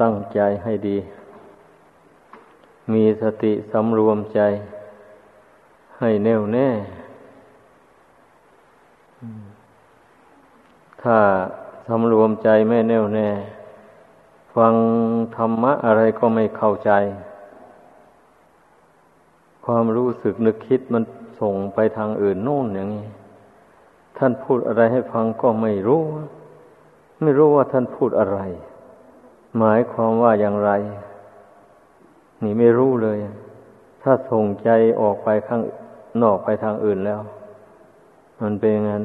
ตั้งใจให้ดี มีสติสำรวมใจ ให้แน่วแน่ ถ้าสำรวมใจไม่แน่วแน่ ฟังธรรมะอะไรก็ไม่เข้าใจ ความรู้สึกนึกคิดมันส่งไปทางอื่นโน่นอย่างนี้ ท่านพูดอะไรให้ฟังก็ไม่รู้ ไม่รู้ว่าท่านพูดอะไร หมายความว่าอย่างไร นี่ไม่รู้เลย ถ้าส่งใจออกไปข้างนอกไปทางอื่นแล้ว มันเป็นงั้น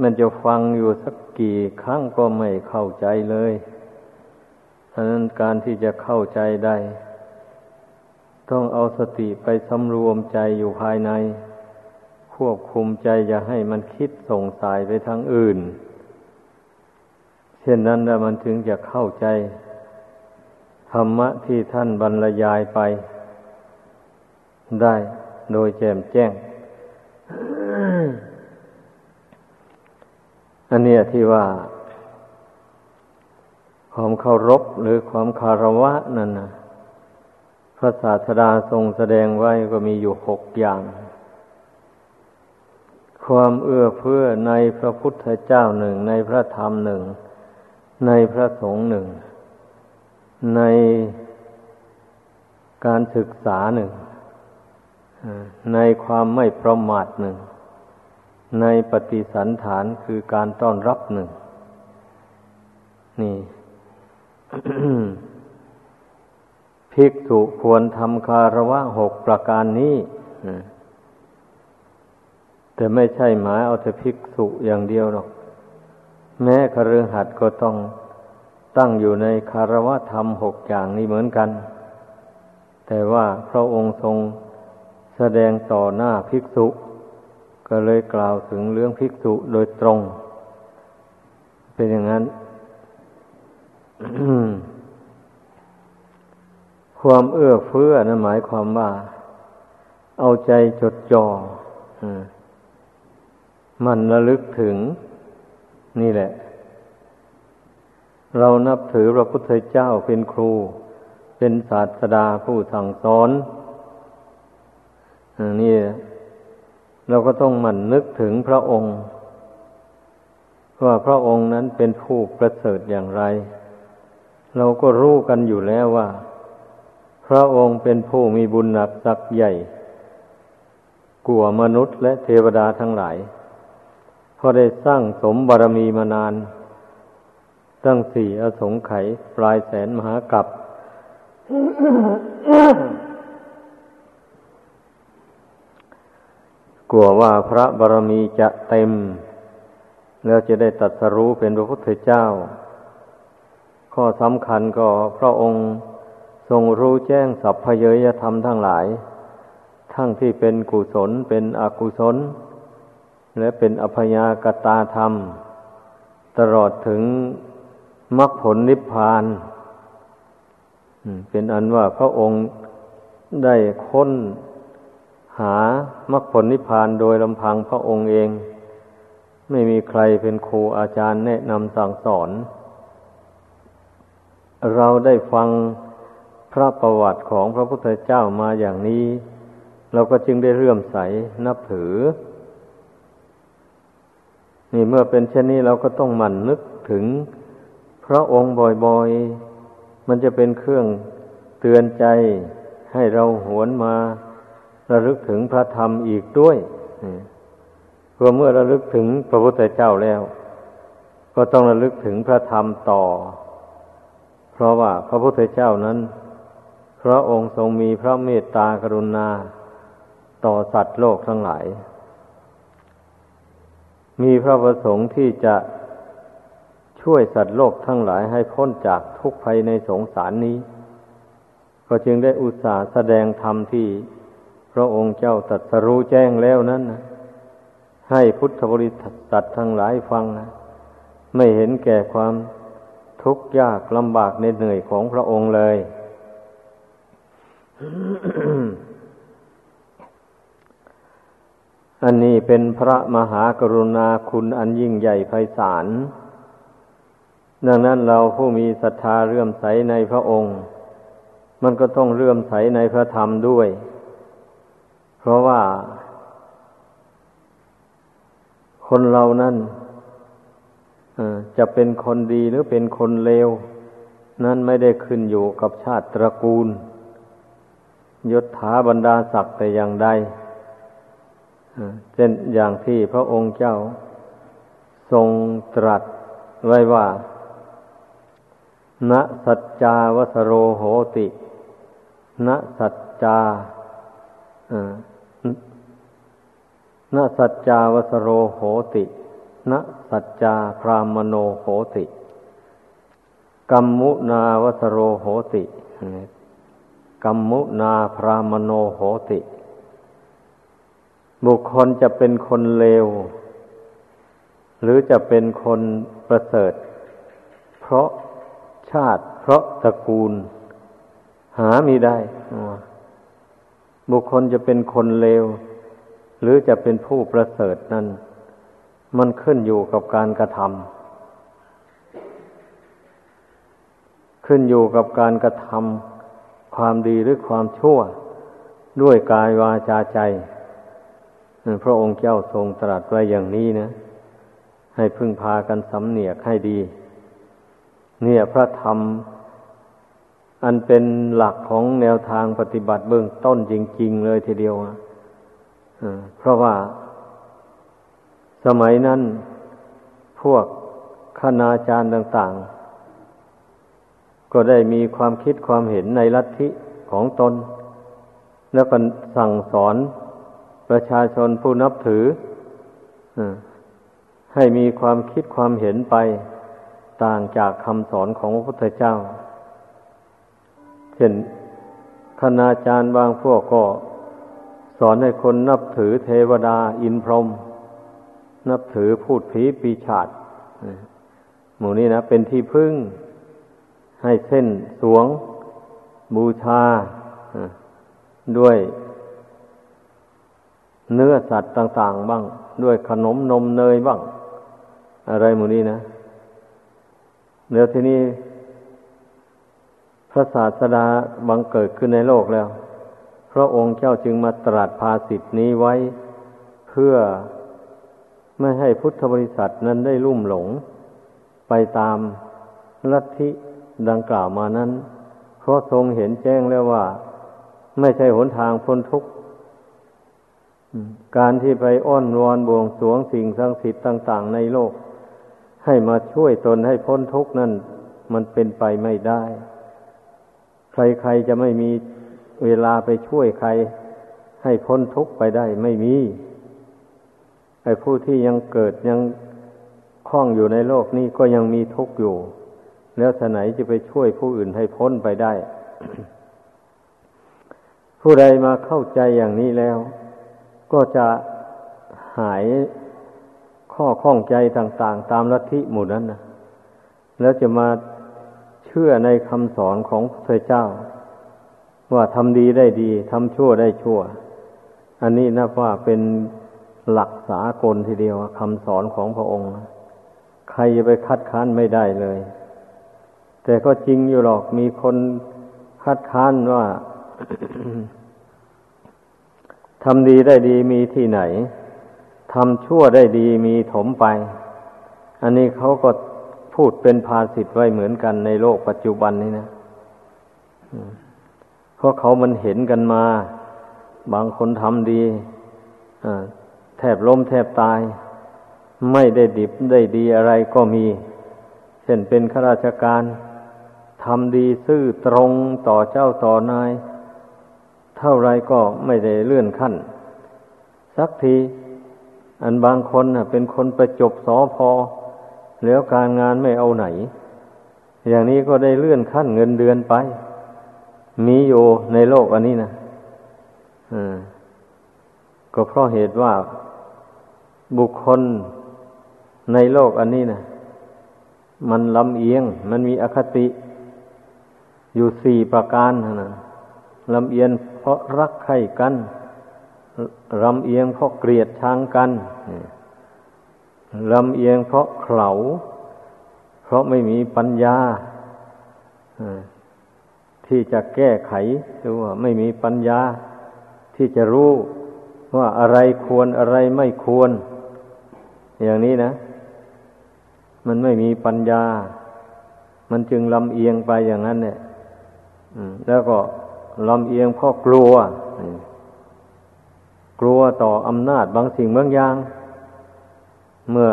มันจะฟังอยู่สักกี่ครั้งก็ไม่เข้าใจเลยฉะนั้นการที่จะเข้าใจได้ ต้องเอาสติไปสำรวมใจอยู่ภายใน ควบคุมใจอย่าให้มันคิดส่งสายไปทางอื่น เช่นนั้นแล้วมันถึงจะเข้าใจ ธรรมะที่ท่านบรรยายไป ได้โดยแจ่มแจ้ง อันนี้ที่ว่า ความเคารพหรือความคารวะนั่นนะพระศาสดาทรงแสดงไว้ก็มีอยู่หกอย่าง ความเอื้อเฟื้อในพระพุทธเจ้าหนึ่งในพระธรรมหนึ่ง ในพระสงฆ์หนึ่ง ในการศึกษาหนึ่ง ในความไม่ประมาทหนึ่ง ในปฏิสันฐานคือการต้อนรับหนึ่ง นี่ ภิกษุควรทำคารวะหกประการนี้แต่ไม่ใช่หมายเอาแต่ภิกษุอย่างเดียวหรอก แม้คฤหัสถ์ก็ต้องตั้งอยู่ในคารวะธรรมหกอย่างนี้เหมือนกัน แต่ว่าพระองค์ทรงแสดงต่อหน้าภิกษุ ก็เลยกล่าวถึงเรื่องภิกษุโดยตรง เป็นอย่างนั้น ความเอื้อเฟื้อนะหมายความว่า เอาใจจดจอ่อมันระลึกถึง นี่แหละ เรานับถือพระพุทธเจ้าเป็นครู เป็นศาสดาผู้สั่งสอนนี่เราก็ต้องหมั่นนึกถึงพระองค์ ว่าพระองค์นั้นเป็นผู้ประเสริฐอย่างไร เราก็รู้กันอยู่แล้วว่า พระองค์เป็นผู้มีบุญหนักสักใหญ่กว่ามนุษย์และเทวดาทั้งหลาย พอได้สร้างสมบารมีมานาน ตั้งสี่อสงไขยปลายแสนมหากัปกลัวว่าพระบารมีจะเต็ม แล้วจะได้ตัดสรู้เป็นพระพุทธเจ้า ข้อสำคัญก็พระองค์ทรงรู้แจ้งสัพพเยยธรรมทั้งหลาย ทั้งที่เป็นกุศลเป็นอกุศล และเป็นอภยากตาธรรม ตลอดถึงมรรคผลนิพพานเป็นอันว่าพระองค์ได้ค้นหามรรคผลนิพพานโดยลำพังพระองค์เอง ไม่มีใครเป็นครูอาจารย์แนะนำสั่งสอน เราได้ฟังพระประวัติของพระพุทธเจ้ามาอย่างนี้ เราก็จึงได้เรื่อมใสนับถือ นี่เมื่อเป็นเช่นนี้เราก็ต้องหมั่นนึกถึงพระองค์บ่อยๆ มันจะเป็นเครื่องเตือนใจให้เราหวนมาระลึกถึงพระธรรมอีกด้วยเพื่อเมื่อระลึกถึงพระพุทธเจ้าแล้ว ก็ต้องระลึกถึงพระธรรมต่อ เพราะว่าพระพุทธเจ้านั้น พระองค์ทรงมีพระเมตตากรุณา ต่อสัตว์โลกทั้งหลาย มีพระประสงค์ที่จะช่วยสัตว์โลกทั้งหลายให้พ้นจากทุกข์ภัยในสงสารนี้ ก็จึงได้อุตส่าห์แสดงธรรมที่พระองค์เจ้าตรัสรู้แจ้งแล้วนั้นนะให้พุทธบริษัททั้งหลายฟังนะไม่เห็นแก่ความทุกข์ยากลำบากในเหนื่อยของพระองค์เลย อันนี้เป็นพระมหากรุณาคุณอันยิ่งใหญ่ไพศาล ดังนั้นเราผู้มีศรัทธาเรื่อมใสในพระองค์ มันก็ต้องเรื่อมใสในพระธรรมด้วย เพราะว่า คนเรานั้นจะเป็นคนดีหรือเป็นคนเลว นั้นไม่ได้ขึ้นอยู่กับชาติตระกูล ยศถาบรรดาศักดิ์แต่อย่างใด เช่นอย่างที่พระองค์เจ้าทรงตรัสไว้ว่าณสัจจาวสโรโหติณสัจจาณสัจจาวสโรโหติณสัจจาพรามโนโหติกัมมุนาวสโรโหติกัมมุนาพรามโนโหติ บุคคลจะเป็นคนเลว หรือจะเป็นคนประเสริฐ เพราะชาติเพราะตระกูล หามีได้ บุคคลจะเป็นคนเลว หรือจะเป็นผู้ประเสริฐนั้น มันขึ้นอยู่กับการกระทำขึ้นอยู่กับการกระทำความดีหรือความชั่ว ด้วยกายวาจาใจ พระองค์เจ้าทรงตรัสไว้อย่างนี้นะ ให้พึ่งพากันสำเนียกให้ดี เนี่ยพระธรรม อันเป็นหลักของแนวทางปฏิบัติเบื้องต้นจริง ๆ เลยทีเดียวเพราะว่า สมัยนั้น พวกคณาจารย์ต่าง ๆ ก็ได้มีความคิดความเห็นในลัทธิของตน แล้วก็สั่งสอน ประชาชนผู้นับถือให้มีความคิดความเห็นไปต่างจากคำสอนของพระพุทธเจ้า เช่นคณาจารย์บางพวกก็ สอนให้คนนับถือเทวดาอินพรหมนับถือพูดผีปีชาดหมู่นี้นะเป็นที่พึ่งให้เส้นสวงบูชาด้วย เนื้อสัตว์ต่าง ๆ บ้าง ด้วยขนมนมเนยบ้าง อะไรหมู่นี้นะเดี๋ยวทีนี้ พระศาสดาบังเกิดขึ้นในโลกแล้ว พระองค์เจ้าจึงมาตรัสภาสิทธินี้ไว้ เพื่อไม่ให้พุทธบริษัทนั้นได้ลุ่มหลง ไปตามลัทธิดังกล่าวมานั้น เพราะทรงเห็นแจ้งแล้วว่า ไม่ใช่หนทางพ้นทุกข์ การที่ไปอ้อนวอนบวงสวงสิ่งศักดิ์สิทธิ์ต่าง ๆ ในโลก ให้มาช่วยตนให้พ้นทุกข์นั่นมันเป็นไปไม่ได้ ใครๆจะไม่มีเวลาไปช่วยใคร ให้พ้นทุกข์ไปได้ไม่มีไอ้ผู้ที่ยังเกิดยังคล้องอยู่ในโลกนี้ก็ยังมีทุกข์อยู่ แล้วสไหนจะไปช่วยผู้อื่นให้พ้นไปได้ ผู้ใดมาเข้าใจอย่างนี้แล้ว ก็จะหายข้อข้องใจต่างๆ ตามลัทธิหมู่นั้นนะแล้วจะมาเชื่อในคำสอนของพระเจ้า ว่าทำดีได้ดีทำชั่วได้ชั่ว อันนี้นับว่าเป็นหลักสากลทีเดียวคำสอนของพระองค์ ใครจะไปคัดค้านไม่ได้เลย แต่ก็จริงอยู่หรอกมีคนคัดค้านว่า ทำดีได้ดีมีที่ไหนทำชั่วได้ดีมีถมไป อันนี้เขาก็พูดเป็นภาษิตไว้เหมือนกันในโลกปัจจุบันนี้นะเพราะเขามันเห็นกันมา บางคนทำดีแทบล้มแทบตาย ไม่ได้ดิบได้ดีอะไรก็มี เช่นเป็นข้าราชการทำดีซื่อตรงต่อเจ้าต่อนาย ท่าไรก็ไม่ได้เลื่อนขั้น สักที อันบางคนเป็นคนประจบสอพอ แล้วการงานไม่เอาไหน อย่างนี้ก็ได้เลื่อนขั้นเงินเดือนไป มีอยู่ในโลกอันนี้นะก็เพราะเหตุว่าบุคคลในโลกอันนี้นะมันลำเอียง มันมีอคติอยู่สี่ประการนะลำเอียง เพราะรักใคร่กันลำเอียงเพราะเกลียดชังกันลำเอียงเพราะเข่าเพราะไม่มีปัญญาที่จะแก้ไขหรือว่าไม่มีปัญญา ที่จะรู้ว่าอะไรควรอะไรไม่ควร อย่างนี้นะ มันไม่มีปัญญา มันจึงลำเอียงไปอย่างนั้นเนี่ยแล้วก็ ลำเอียงเพราะกลัว กลัวต่ออำนาจบางสิ่งบางอย่าง เมื่อ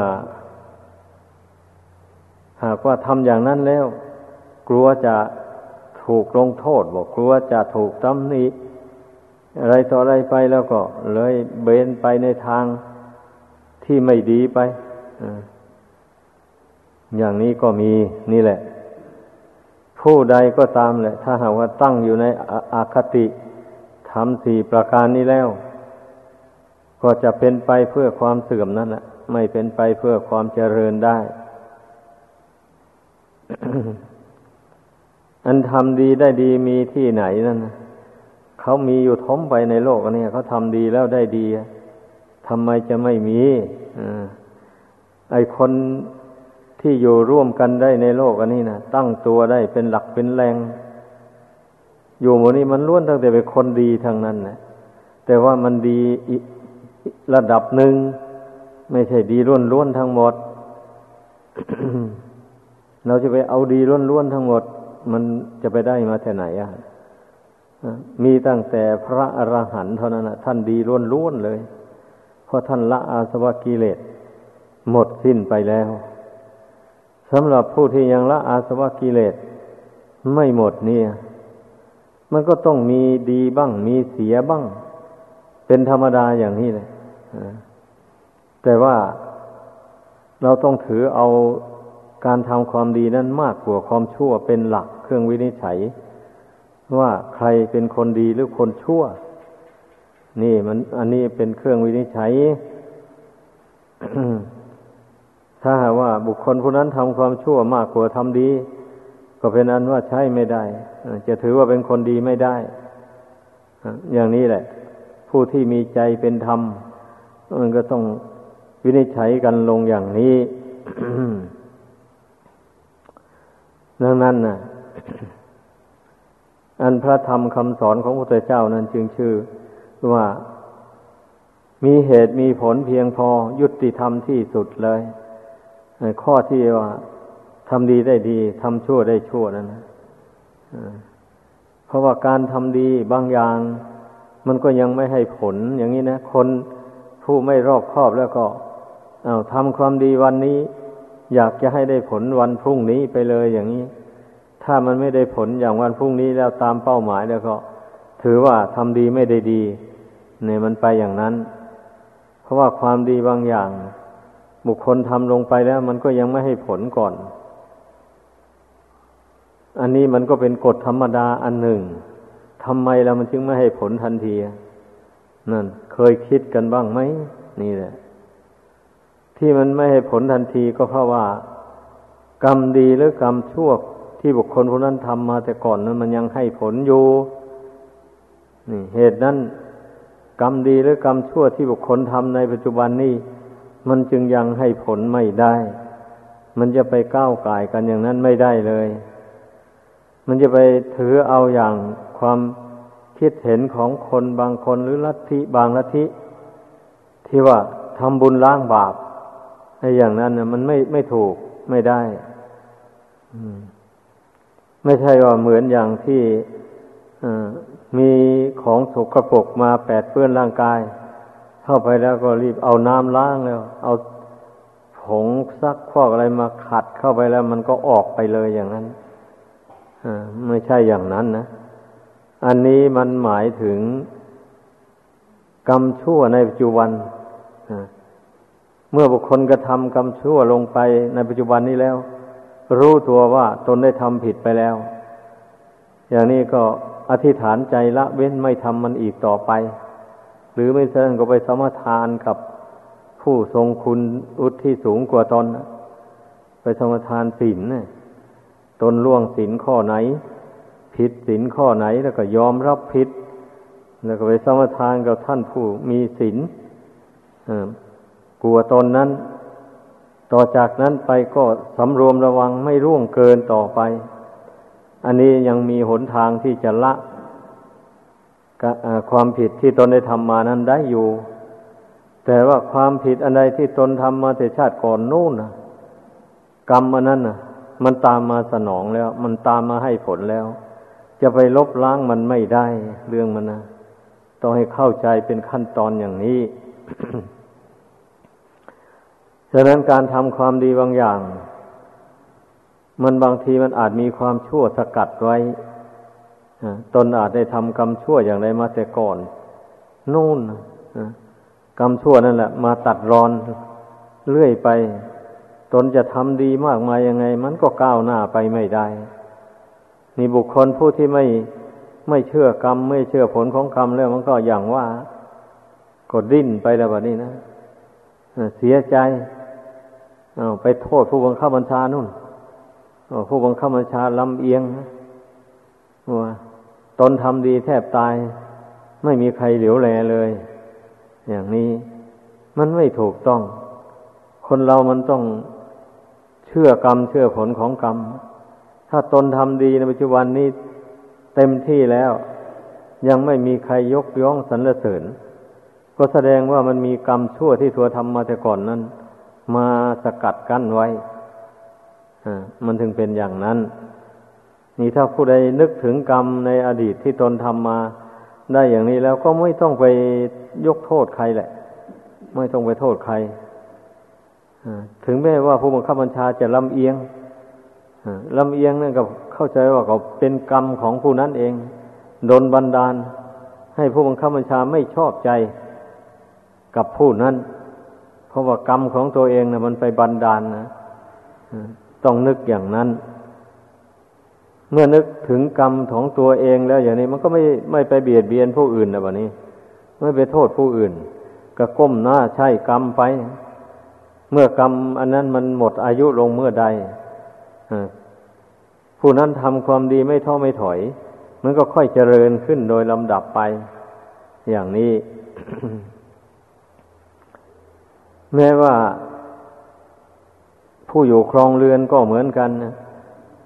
หากว่าทำอย่างนั้นแล้ว กลัวจะถูกลงโทษบอกกลัวจะถูกตำหนิอะไรต่ออะไรไปแล้วก็ เลยเบนไปในทางที่ไม่ดีไปอย่างนี้ก็มีนี่แหละ ผู้ใดก็ตามแหละ ถ้าหากว่าตั้งอยู่ในอาคติทำสี่ประการนี้แล้ว ก็จะเป็นไปเพื่อความเสื่อมนั่นแหละไม่เป็นไปเพื่อความเจริญได้ อันทำดีได้ดีมีที่ไหนนั่นนะเขามีอยู่ทมไปในโลกอันนี้เขาทำดีแล้วได้ดีทำไมจะไม่มีอไอคน ที่อยู่ร่วมกันได้ในโลกอันนี้นะตั้งตัวได้เป็นหลักเป็นแรง อยู่หมดนี้มันล้วนตั้งแต่เป็นคนดีทางนั้นนะแต่ว่ามันดีระดับหนึ่ง ไม่ใช่ดีล้วนล้วนทั้งหมด เราจะไปเอาดีล้วนล้วนทั้งหมด มันจะไปได้มาแต่ไหนอะมีตั้งแต่พระอรหันต์เท่านั้นนะท่านดีล้วนล้วนเลย เพราะท่านละอาสวะกิเลสหมดสิ้นไปแล้ว สำหรับผู้ที่ยังละอาสวะกิเลสไม่หมดเนี่ย มันก็ต้องมีดีบ้าง มีเสียบ้าง เป็นธรรมดาอย่างนี้เลยแต่ว่าเราต้องถือเอาการทำความดีนั้นมากกว่าความชั่วเป็นหลักเครื่องวินิจฉัย ว่าใครเป็นคนดีหรือคนชั่ว นี่มัน อันนี้เป็นเครื่องวินิจฉัย ถ้าหากว่าบุคคลผู้นั้นทำความชั่วมากกว่าทำดี ก็เป็นอันว่าใช่ไม่ได้ จะถือว่าเป็นคนดีไม่ได้ อย่างนี้แหละ ผู้ที่มีใจเป็นธรรมมันก็ต้องวินิจฉัยกันลงอย่างนี้ดังนั้นนะอันพระธรรมคำสอนของพระพุทธเจ้านั้นจึงชื่อว่ามีเหตุมีผลเพียงพอยุติธรรมที่สุดเลย ข้อที่ว่าทำดีได้ดีทำชั่วได้ชั่วนั่นนะเพราะว่าการทำดีบางอย่าง มันก็ยังไม่ให้ผล อย่างนี้นะ คนผู้ไม่รอบคอบแล้วก็เอาทำความดีวันนี้ อยากจะให้ได้ผลวันพรุ่งนี้ไปเลยอย่างนี้ ถ้ามันไม่ได้ผลอย่างวันพรุ่งนี้แล้วตามเป้าหมายแล้วก็ ถือว่าทำดีไม่ได้ดีเนี่ยมันไปอย่างนั้น เพราะว่าความดีบางอย่าง บุคคลทำลงไปแล้ว มันก็ยังไม่ให้ผลก่อน อันนี้มันก็เป็นกฎธรรมดาอันหนึ่งทำไมแล้วมันจึงไม่ให้ผลทันทีนั่น เคยคิดกันบ้างไหมนี่แหละ ที่มันไม่ให้ผลทันทีก็เพราะว่า กรรมดีหรือกรรมชั่วที่บุคคลคนนั้นทำมาแต่ก่อนนั้นมันยังให้ผลอยู่นี่เหตุนั้น กรรมดีหรือกรรมชั่วที่บุคคลทำในปัจจุบันนี้ มันจึงยังให้ผลไม่ได้ มันจะไปก้าวไก่กันอย่างนั้นไม่ได้เลย มันจะไปถือเอาอย่างความคิดเห็นของคนบางคนหรือลัทธิบางลัทธิที่ว่าทำบุญล้างบาปไอ้อย่างนั้นนะมันไม่ไม่ถูกไม่ได้ไม่ใช่ว่าเหมือนอย่างที่มีของสกรปรกมาแปดเปื้อนร่างกาย เข้าไปแล้วก็รีบเอาน้ำล้างแล้ว เอาผงซักพอกอะไรมาขัดเข้าไปแล้วมันก็ออกไปเลยอย่างนั้นไม่ใช่อย่างนั้นนะ อันนี้มันหมายถึงกรรมชั่วในปัจจุบันเมื่อบุคคลกระทำกรรมชั่วลงไปในปัจจุบันนี้แล้ว รู้ตัวว่าตนได้ทำผิดไปแล้ว อย่างนี้ก็อธิษฐานใจละเว้นไม่ทำมันอีกต่อไป หรือไม่เช่นก็ไปสมทานกับผู้ทรงคุณอุทิศสูงกว่าตนไปสมทานศีลเนี่ยตนล่วงศีลข้อไหน ผิดศีลข้อไหนแล้วก็ยอมรับผิด แล้วก็ไปสมทานกับท่านผู้มีศีลกลัวตนนั้น ต่อจากนั้นไปก็สำรวมระวังไม่ร่วงเกินต่อไป อันนี้ยังมีหนทางที่จะละ ความผิดที่ตนได้ทำมานั้นได้อยู่ แต่ว่าความผิดอันใดที่ตนทำมาแต่ชาติก่อนนู่นนะกรรมอันนั้นนะมันตามมาสนองแล้ว มันตามมาให้ผลแล้ว จะไปลบล้างมันไม่ได้ เรื่องมันนะต้องให้เข้าใจเป็นขั้นตอนอย่างนี้ฉะนั้นการทำความดีบางอย่าง มันบางทีมันอาจมีความชั่วสกัดไว้ ตนอาจได้ทำกรรมชั่วอย่างไรมาแต่ก่อน นู่นกรรมชั่วนั่นแหละ มาตัดรอนเรื่อยไป ตนจะทำดีมากมายยังไง มันก็ก้าวหน้าไปไม่ได้นี่บุคคลผู้ที่ไม่ไม่เชื่อกรรม ไม่เชื่อผลของกรรมแล้วมันก็อย่างว่า ก็ดิ้นไปแล้วแบบนี้นะเสียใจอาไปโทษผู้บังคับบัญชานู่นผู้บังคับบัญชาลำเอียงว่า ตนทำดีแทบตาย ไม่มีใครเหลียวแลเลย อย่างนี้มันไม่ถูกต้อง คนเรามันต้องเชื่อกรรมเชื่อผลของกรรม ถ้าตนทำดีในปัจจุบันนี้เต็มที่แล้ว ยังไม่มีใครยกย่องสรรเสริญ ก็แสดงว่ามันมีกรรมชั่วที่ทัวทำมาแต่ก่อนนั้น มาสกัดกั้นไว้มันถึงเป็นอย่างนั้น นี่ถ้าผู้ใดนึกถึงกรรมในอดีตที่ตนทำมา ได้อย่างนี้แล้วก็ไม่ต้องไปยกโทษใครแหละ ไม่ต้องไปโทษใครถึงแม้ว่าผู้บังคับบัญชาจะลำเอียงลำเอียงนั่นก็เข้าใจว่าเขาเป็นกรรมของผู้นั้นเองโดนบันดาล ให้ผู้บังคับบัญชาไม่ชอบใจกับผู้นั้น เพราะว่ากรรมของตัวเองนะมันไปบันดาลนะต้องนึกอย่างนั้น เมื่อนึกถึงกรรมของตัวเองแล้วอย่างนี้ มันก็ไม่ไม่ไปเบียดเบียนผู้อื่นนะแบบนี้ ไม่ไปโทษผู้อื่น ก็ก้มหน้าใช่กรรมไป เมื่อกรรมอันนั้นมันหมดอายุลงเมื่อใดผู้นั้นทำความดีไม่ท้อไม่ถอย มันก็ค่อยเจริญขึ้นโดยลำดับไป อย่างนี้ แม้ว่า ผู้อยู่ครองเรือนก็เหมือนกัน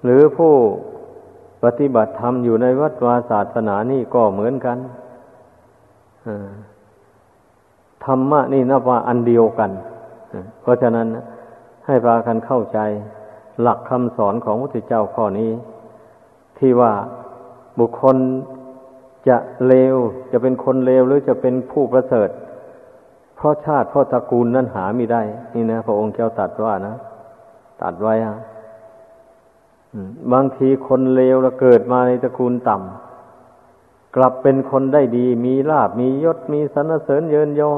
หรือผู้ ปฏิบัติธรรมอยู่ในวัดวาศาสนานี่ก็เหมือนกันธรรมะนี่นับว่าอันเดียวกัน เพราะฉะนั้นให้พากันเข้าใจหลักคำสอนของพระพุทธเจ้าข้อนี้ ที่ว่าบุคคลจะเลวจะเป็นคนเลวหรือจะเป็นผู้ประเสริฐ เพราะชาติเพราะตระกูลนั้นหาไม่ได้ นี่นะ พระองค์เจ้าตัดว่านะ ตัดไว้ฮะ บางทีคนเลวแล้วเกิดมาในตระกูลต่ำกลับเป็นคนได้ดี มีลาบมียศมีสรรเสริญเยินยอ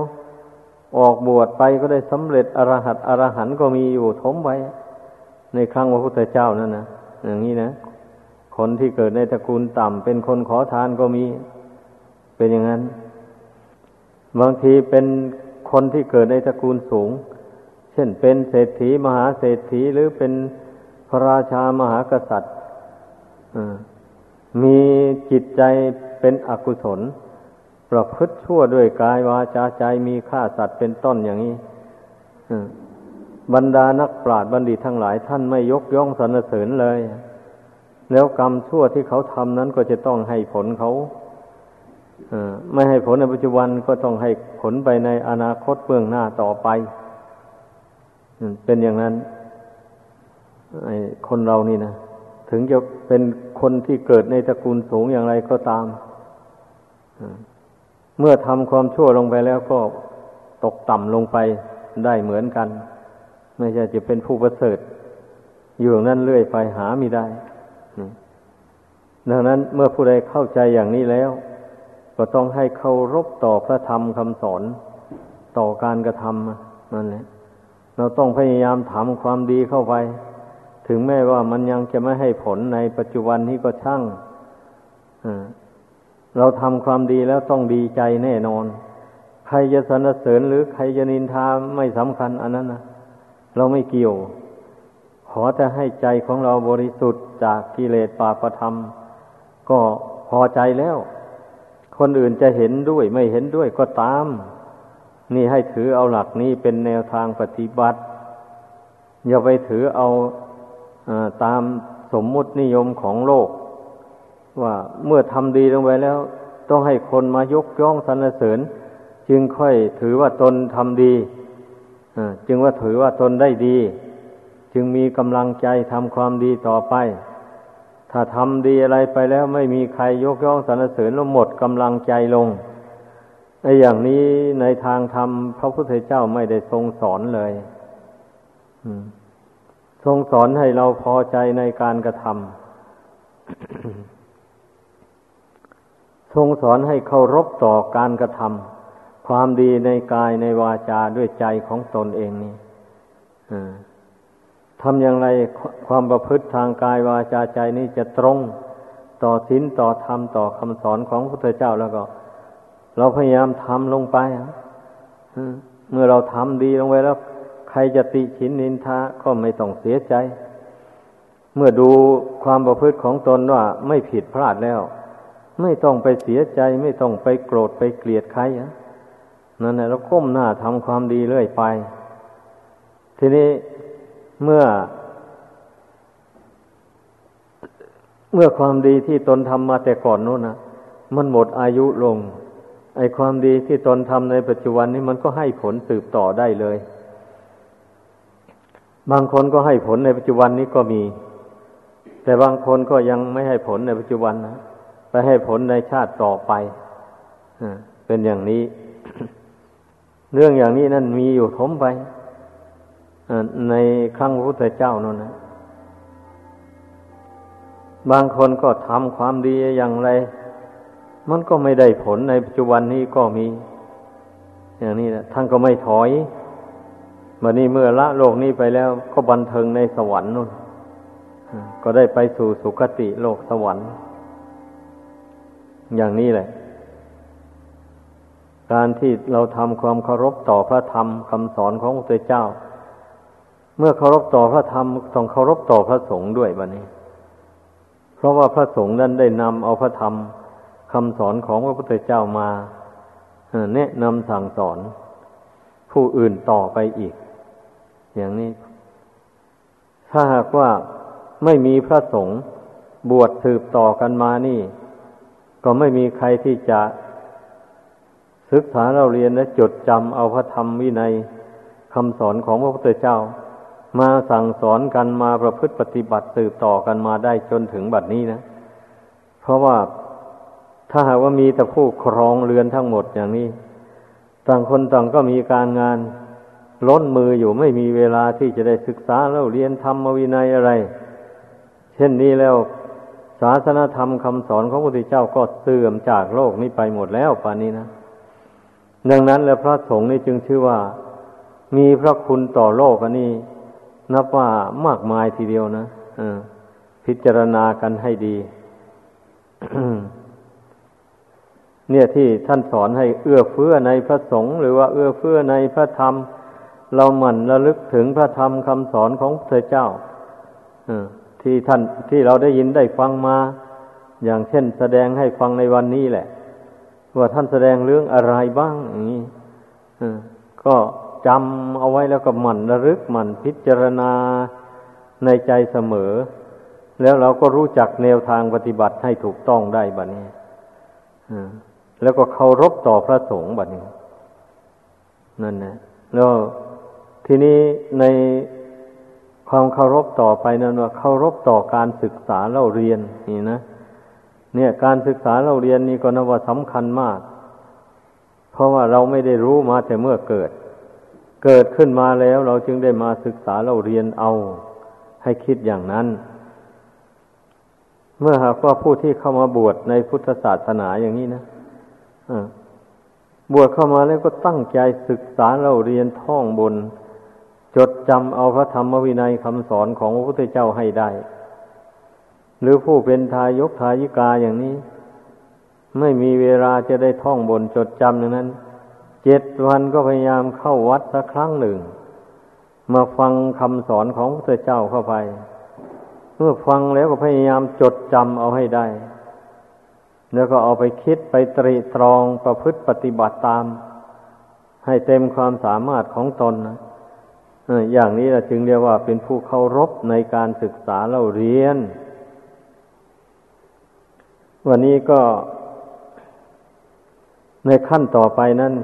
ออกบวชไปก็ได้สำเร็จอรหัตอรหันก็มีอยู่ทมไว้ ในครั้งพระพุทธเจ้านั่นนะอย่างนี้นะ คนที่เกิดในตระกูลต่ำเป็นคนขอทานก็มี เป็นอย่างนั้น บางทีเป็นคนที่เกิดในตระกูลสูง เช่นเป็นเศรษฐีมหาเศรษฐีหรือเป็น พระราชามหากษัตริย์มีจิตใจเป็นอกุศล ประพฤติชั่วด้วยกายวาจาใจมีฆ่าสัตว์เป็นต้นอย่างนี้บรรดานักปราชญ์บัณฑิตทั้งหลายท่านไม่ยกย่องสรรเสริญเลย แล้วกรรมชั่วที่เขาทำนั้นก็จะต้องให้ผลเขาไม่ให้ผลในปัจจุบันก็ต้องให้ผลไปในอนาคตเบื้องหน้าต่อไป เป็นอย่างนั้น คนเรานี่นะถึงจะเป็นคนที่เกิดในตระกูลสูงอย่างไรก็ตาม เมื่อทำความชั่วลงไปแล้วก็ตกต่ำลงไปได้เหมือนกัน ไม่ใช่จะเป็นผู้ประเสริฐ อยู่นั่นเรื่อยไปหาไม่ได้ ดังนั้นเมื่อผู้ใดเข้าใจอย่างนี้แล้ว ก็ต้องให้เคารพต่อพระธรรมคำสอนต่อการกระทำนั่นแหละ เราต้องพยายามทำความดีเข้าไป ถึงแม้ว่ามันยังจะไม่ให้ผลในปัจจุบันนี้ก็ช่างเราทำความดีแล้วต้องดีใจแน่นอน ใครจะสรรเสริญหรือใครจะนินทาไม่สำคัญอันนั้นนะเราไม่เกี่ยว ขอจะให้ใจของเราบริสุทธิ์จากกิเลสปาประธรรม ก็พอใจแล้ว คนอื่นจะเห็นด้วยไม่เห็นด้วยก็ตาม นี่ให้ถือเอาหลักนี้เป็นแนวทางปฏิบัติ อย่าไปถือเอา ตามสมมุตินิยมของโลก ว่าเมื่อทำดีลงไปแล้ว ต้องให้คนมายกย่องสรรเสริญ จึงค่อยถือว่าตนทำดีจึงว่าถือว่าตนได้ดี จึงมีกำลังใจทำความดีต่อไป ถ้าทำดีอะไรไปแล้วไม่มีใครยกย่องสรรเสริญแล้วหมดกำลังใจลงไอ้อย่างนี้ในทางธรรมพระพุทธเจ้าไม่ได้ทรงสอนเลย ทรงสอนให้เราพอใจในการกระทำทรงสอนให้เคารพต่อการกระทำความดีในกายในวาจาด้วยใจของตนเองนี่ทำอย่างไรความประพฤติทางกายวาจาใจนี้จะตรงต่อศีลต่อธรรมต่อคำสอนของพระพุทธเจ้าแล้วก็ เราพยายามทำลงไปเมื่อเราทำดีลงไปแล้ว ใครจะติฉินนินทาก็ไม่ต้องเสียใจ เมื่อดูความประพฤติของตนว่าไม่ผิดพลาดแล้ว ไม่ต้องไปเสียใจ ไม่ต้องไปโกรธไปเกลียดใครนั่นแหละเราก้มหน้าทำความดีเรื่อยไป ทีนี้เมื่อ เมื่อความดีที่ตนทำมาแต่ก่อนนู้นนะมันหมดอายุลง ไอ้ความดีที่ตนทำในปัจจุบันนี้มันก็ให้ผลสืบต่อได้เลย บางคนก็ให้ผลในปัจจุบันนี้ก็มี แต่บางคนก็ยังไม่ให้ผลในปัจจุบันนะไปให้ผลในชาติต่อไปเป็นอย่างนี้ เรื่องอย่างนี้นั่นมีอยู่ทมไปในครั้งพระพุทธเจ้านั่นนะบางคนก็ทำความดีอย่างไร มันก็ไม่ได้ผลในปัจจุบันนี้ก็มี อย่างนี้นะท่านก็ไม่ถอย วันนี้เมื่อละโลกนี้ไปแล้ว ก็บันเทิงในสวรรค์นู่นก็ได้ไปสู่สุคติโลกสวรรค์ อย่างนี้แหละ การที่เราทำความเคารพต่อพระธรรมคำสอนของพระเจ้า เมื่อเคารพต่อพระธรรมต้องเคารพต่อพระสงฆ์ด้วยบันนี้ เพราะว่าพระสงฆ์นั้นได้นำเอาพระธรรมคำสอนของพระพุทธเจ้ามาแนะนำสั่งสอนผู้อื่นต่อไปอีก อย่างนี้ ถ้าหากว่าไม่มีพระสงฆ์บวชสืบต่อกันมานี่ ก็ไม่มีใครที่จะศึกษาเราเรียนและจดจำเอาพระธรรมวินัยคำสอนของพระพุทธเจ้า มาสั่งสอนกันมาประพฤติปฏิบัติสืบต่อกันมาได้จนถึงบัดนี้นะ เพราะว่าถ้าหากว่ามีแต่ผู้ครองเรือนทั้งหมดอย่างนี้ ต่างคนต่างก็มีการงาน ล้นมืออยู่ไม่มีเวลาที่จะได้ศึกษาแล้วเรียนธรรมวินัยอะไร เช่นนี้แล้วศาสนธรรมคำสอนของพระพุทธเจ้าก็เสื่อมจากโลกนี้ไปหมดแล้วป่านนี้นะดังนั้นแล้วพระสงฆ์นี่จึงชื่อว่า มีพระคุณต่อโลกอันนี้ นับว่ามากมายทีเดียวนะพิจารณากันให้ดี เนี่ยที่ท่านสอนให้เอื้อเฟื้อในพระสงฆ์หรือว่าเอื้อเฟื้อในพระธรรม เราหมั่นระลึกถึงพระธรรมคำสอนของพระเจ้าที่ท่านที่เราได้ยินได้ฟังมา อย่างเช่นแสดงให้ฟังในวันนี้แหละ ว่าท่านแสดงเรื่องอะไรบ้างอย่างนี้ก็จำเอาไว้แล้วก็หมั่นระลึกหมั่นพิจารณาในใจเสมอ แล้วเราก็รู้จักแนวทางปฏิบัติให้ถูกต้องได้บัดนี้แล้วก็เคารพต่อพระสงฆ์บัดนี้ นั่นนะแล้ว ทีนี้ในความเคารพต่อไปนั้นว่าเคารพต่อการศึกษาเราเรียนนี่นะเนี่ยการศึกษาเราเรียนนี่ก็นับว่าสำคัญมาก เพราะว่าเราไม่ได้รู้มาแต่เมื่อเกิด เกิดขึ้นมาแล้วเราจึงได้มาศึกษาเราเรียนเอา ให้คิดอย่างนั้น เมื่อหากว่าผู้ที่เข้ามาบวชในพุทธศาสนาอย่างนี้นะบวชเข้ามาแล้วก็ตั้งใจศึกษาเราเรียนท่องบน จดจำเอาพระธรรมวินัยคำสอนของพระพุทธเจ้าให้ได้ หรือผู้เป็นทายกทายิกาอย่างนี้ ไม่มีเวลาจะได้ท่องบนจดจำอย่างนั้น เจ็ดวันก็พยายามเข้าวัดสักครั้งหนึ่ง มาฟังคำสอนของพระพุทธเจ้าเข้าไป เมื่อฟังแล้วก็พยายามจดจำเอาให้ได้ แล้วก็เอาไปคิดไปตรีตรองประพฤติปฏิบัติตาม ให้เต็มความสามารถของตนนะ อย่างนี้เราจึงเรียกว่าเป็นผู้เคารพในการศึกษาเราเรียน วันนี้ก็ในขั้นต่อไปนั้น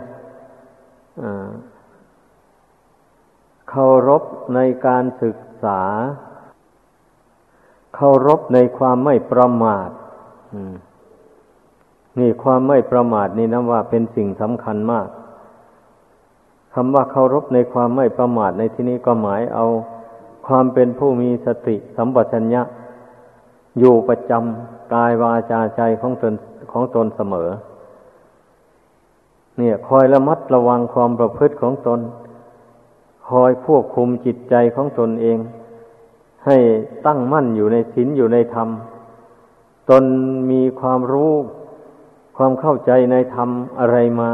เคารพในการศึกษา เคารพในความไม่ประมาทนี่ความไม่ประมาทนี่นะว่าเป็นสิ่งสำคัญมาก คำว่าเคารพในความไม่ประมาทในที่นี้ก็หมายเอาความเป็นผู้มีสติสัมปชัญญะ อยู่ประจำกายวาจาใจของตนของตนเสมอ เนี่ยคอยระมัดระวังความประพฤติของตน คอยควบคุมจิตใจของตนเอง ให้ตั้งมั่นอยู่ในศีลอยู่ในธรรม ตนมีความรู้ ความเข้าใจในธรรมอะไรมา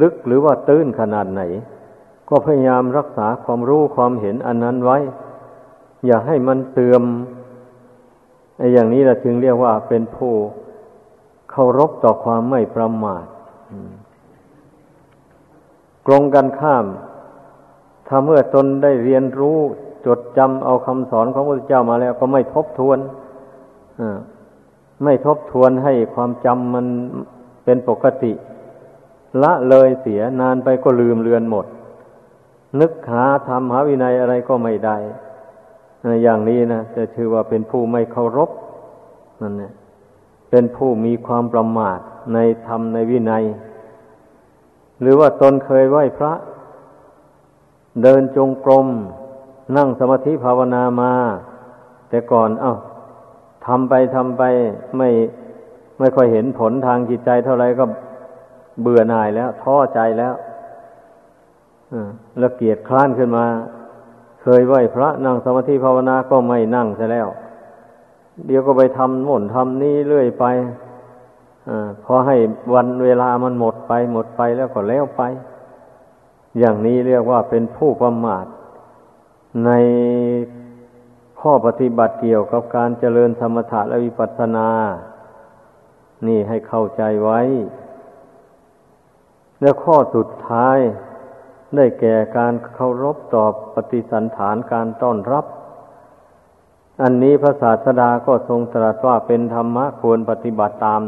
ลึกหรือว่าตื้นขนาดไหน ก็พยายามรักษาความรู้ความเห็นอันนั้นไว้ อย่าให้มันเสื่อมไอ้อย่างนี้เราถึงเรียกว่าเป็นผู้เคารพต่อความไม่ประมาทกรงกันข้าม ถ้าเมื่อตนได้เรียนรู้จดจำเอาคำสอนของพระพุทธเจ้ามาแล้ว ก็ไม่ทบทวนไม่ทบทวนให้ความจำมันเป็นปกติ ละเลยเสียนานไปก็ลืมเลือนหมด นึกหาทำหาวินัยอะไรก็ไม่ได้อย่างนี้นะจะถือว่าเป็นผู้ไม่เคารพนั่นเนี่ยเป็นผู้มีความประมาทในธรรมในวินัย หรือว่าตนเคยไหว้พระ เดินจงกรม นั่งสมาธิภาวนามา แต่ก่อนเอา้าทำไปทำไปไม่ไม่ค่อยเห็นผลทางจิตใจเท่าไรก็ เบื่อหน่ายแล้วท้อใจแล้วแล้วเกียดคร้านขึ้นมา เคยไหวพระนั่งสมาธิภาวนาก็ไม่นั่งซะแล้ว เดี๋ยวก็ไปทำโน่นทำนี้เรื่อยไปอพอให้วันเวลามันหมดไป หมดไปแล้วก็แล้วไป อย่างนี้เรียกว่าเป็นผู้ประมาท ในข้อปฏิบัติเกี่ยวกับการเจริญธรรมถะและวิปัสสนา นี่ให้เข้าใจไว้ และข้อสุดท้ายได้แก่การเคารพต่อปฏิสันฐานการต้อนรับ อันนี้พระศาสดาก็ทรงตรัสว่าเป็นธรรมะควรปฏิบัติตาม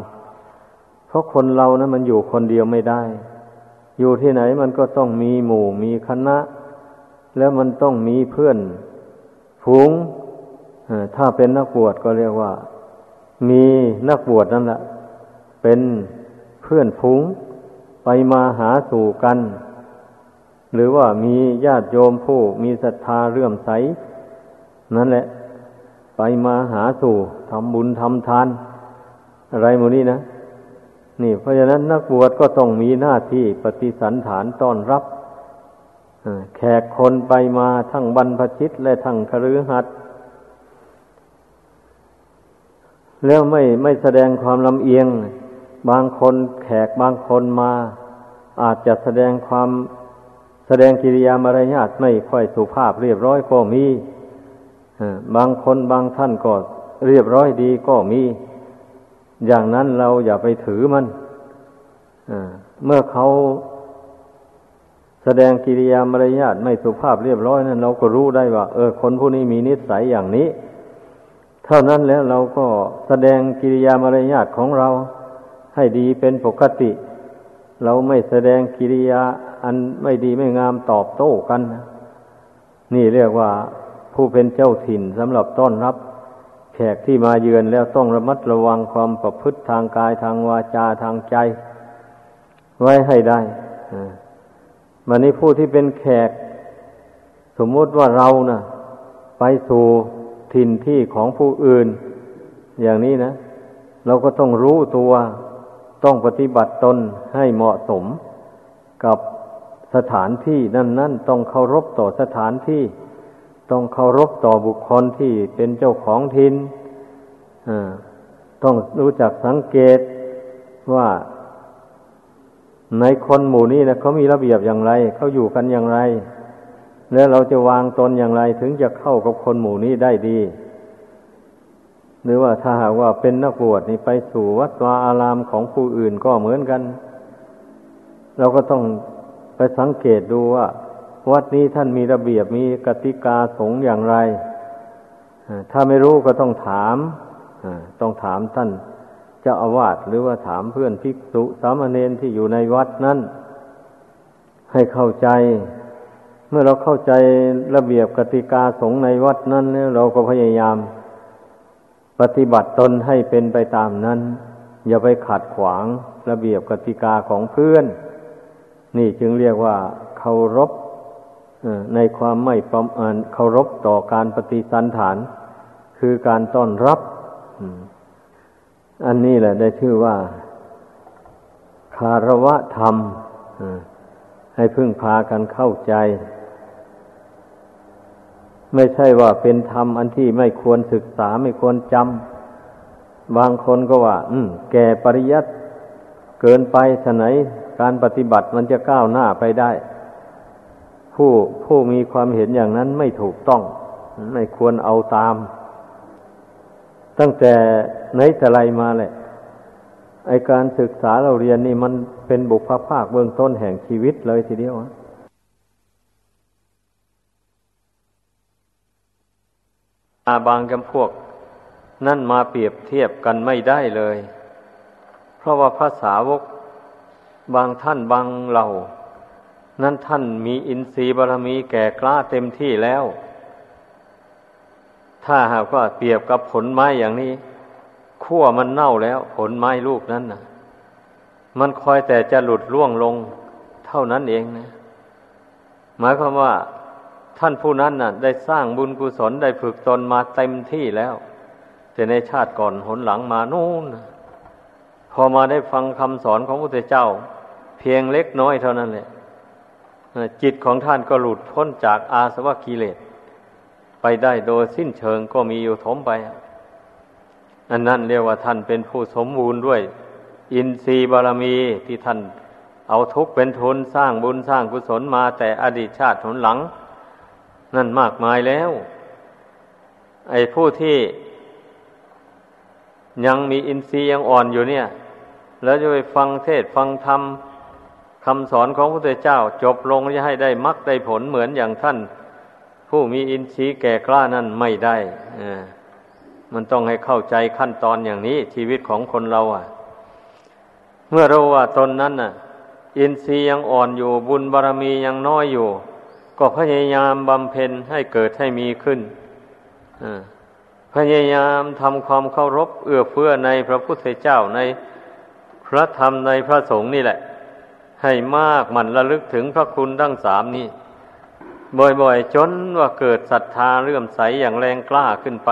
เพราะคนเรานะั้นมันอยู่คนเดียวไม่ได้ อยู่ที่ไหนมันก็ต้องมีหมู่มีคณะ แล้วมันต้องมีเพื่อนฝูงถ้าเป็นนักบวชก็เรียกว่า มีนักบวชนั่นแหละเป็นเพื่อนฝูง ไปมาหาสู่กัน หรือว่ามีญาติโยมผู้มีศรัทธาเรื่อมใส นั่นแหละ ไปมาหาสู่ทำบุญทำทาน อะไรโมนี้นะ นี่ เพราะฉะนั้นนักบวชก็ต้องมีหน้าที่ปฏิสันฐานต้อนรับแขกคนไปมาทั้งบรรพชิตและทั้งคฤหัสถ์แล้วไม่ไม่แสดงความลำเอียง บางคนแขกบางคนมา อาจจะแสดงความแสดงกิริยามารยาทไม่ค่อยสุภาพเรียบร้อยก็มีบางคนบางท่านก็เรียบร้อยดีก็มี อย่างนั้นเราอย่าไปถือมันเมื่อเขาแสดงกิริยามารยาทไม่สุภาพเรียบร้อยนั้นเราก็รู้ได้ว่า เออ คนผู้นี้มีนิสัยอย่างนี้ เท่านั้นแล้วเราก็แสดงกิริยามารยาทของเราให้ดีเป็นปกติ เราไม่แสดงกิริยา อันไม่ดีไม่งามตอบโต้กัน นี่เรียกว่าผู้เป็นเจ้าถิ่นสำหรับต้อนรับ แขกที่มาเยือนแล้วต้องระมัดระวังความประพฤติทางกายทางวาจาทางใจ ไว้ให้ได้วันนี้ผู้ที่เป็นแขก สมมุติว่าเรานะ่ะ ไปสู่ถิ่นที่ของผู้อื่น อย่างนี้นะ เราก็ต้องรู้ตัว ต้องปฏิบัติตนให้เหมาะสมกับสถานที่นั่น ๆ ต้องเคารพต่อสถานที่ ต้องเคารพต่อบุคคลที่เป็นเจ้าของทินต้องรู้จักสังเกตว่าในคนหมู่นี้นะเขามีระเบียบอย่างไร เขาอยู่กันอย่างไร แล้วเราจะวางตนอย่างไรถึงจะเข้ากับคนหมู่นี้ได้ดี หรือว่าถ้าหากว่าเป็นนักบวชนี่ไปสู่วัดวาอารามของผู้อื่นก็เหมือนกัน เราก็ต้องไปสังเกตดูว่า วัดนี้ท่านมีระเบียบมีกติกาสงฆ์อย่างไร ถ้าไม่รู้ก็ต้องถามต้องถามท่านเจ้าอาวาสหรือว่าถามเพื่อนภิกษุสามเณรที่อยู่ในวัดนั้นให้เข้าใจ เมื่อเราเข้าใจระเบียบกติกาสงฆ์ในวัดนั้นเราก็พยายาม ปฏิบัติตนให้เป็นไปตามนั้น อย่าไปขัดขวางระเบียบกติกาของเพื่อน นี่จึงเรียกว่าเคารพในความไม่ประมาณเคารพต่อการปฏิสันฐาน คือการต้อนรับ อันนี้แหละได้ชื่อว่า คารวะธรรมให้พึ่งพากันเข้าใจ ไม่ใช่ว่าเป็นธรรมอันที่ไม่ควรศึกษาไม่ควรจำบางคนก็ว่า อืม แก่ปริยัติเกินไปฉะไหนการปฏิบัติมันจะก้าวหน้าไปได้ ผู้ผู้มีความเห็นอย่างนั้นไม่ถูกต้อง ไม่ควรเอาตาม ตั้งแต่ไหนแต่ไรมาแหละไอการศึกษาเราเรียนนี่มันเป็นบุพภาคเบื้องต้นแห่งชีวิตเลยทีเดียวอาบางจำพวก นั่นมาเปรียบเทียบกันไม่ได้เลย เพราะว่าภาษาวกบางท่านบางเหล่า นั้นท่านมีอินทรีย์บารมีแก่กล้าเต็มที่แล้ว ถ้าหากว่าเปรียบกับผลไม้อย่างนี้ขั้วมันเน่าแล้วผลไม้ลูกนั้นนะมันคอยแต่จะหลุดล่วงลงเท่านั้นเองนะ หมายความว่า ท่านผู้นั้นน่ะ ได้สร้างบุญกุศลได้ฝึกตนมาเต็มที่แล้ว แต่ในชาติก่อนหนหลังมานู่นพอมาได้ฟังคำสอนของพระพุทธเจ้า เพียงเล็กน้อยเท่านั้นแหละจิตของท่านก็หลุดพ้นจากอาสวะกิเลส ไปได้โดยสิ้นเชิงก็มีอยู่ถมไป อันนั้นเรียกว่าท่านเป็นผู้สมบูรณ์ด้วย อินทรีย์บารมีที่ท่านเอาทุกเป็นทุนสร้างบุญสร้างกุศลมาแต่อดีตชาติหนหลัง นั่นมากมายแล้ว ไอ้ผู้ที่ยังมีอินทรีย์ยังอ่อนอยู่เนี่ย แล้วจะไปฟังเทศฟังธรรมคำสอนของพระพุทธเจ้า จบลงจะให้ได้มรรคได้ผลเหมือนอย่างท่าน ผู้มีอินทรีย์แก่กล้านั้นไม่ได้มันต้องให้เข้าใจขั้นตอนอย่างนี้ ชีวิตของคนเราอะ เมื่อเรู้ว่าตนนั้นน่ะ อินทรีย์ยังอ่อนอยู่บุญบารรมียังน้อยอยู่ ก็พยายามบำเพ็ญให้เกิดให้มีขึ้นพยายามทำความเคารพ เอื้อเฟื้อในพระพุทธเจ้าในพระธรรมในพระสงฆ์นี่แหละ ให้มากมันระลึกถึงพระคุณทั้งสามนี้บ่อยๆ จนว่าเกิดศรัทธาเลื่อมใสอย่างแรงกล้าขึ้นไป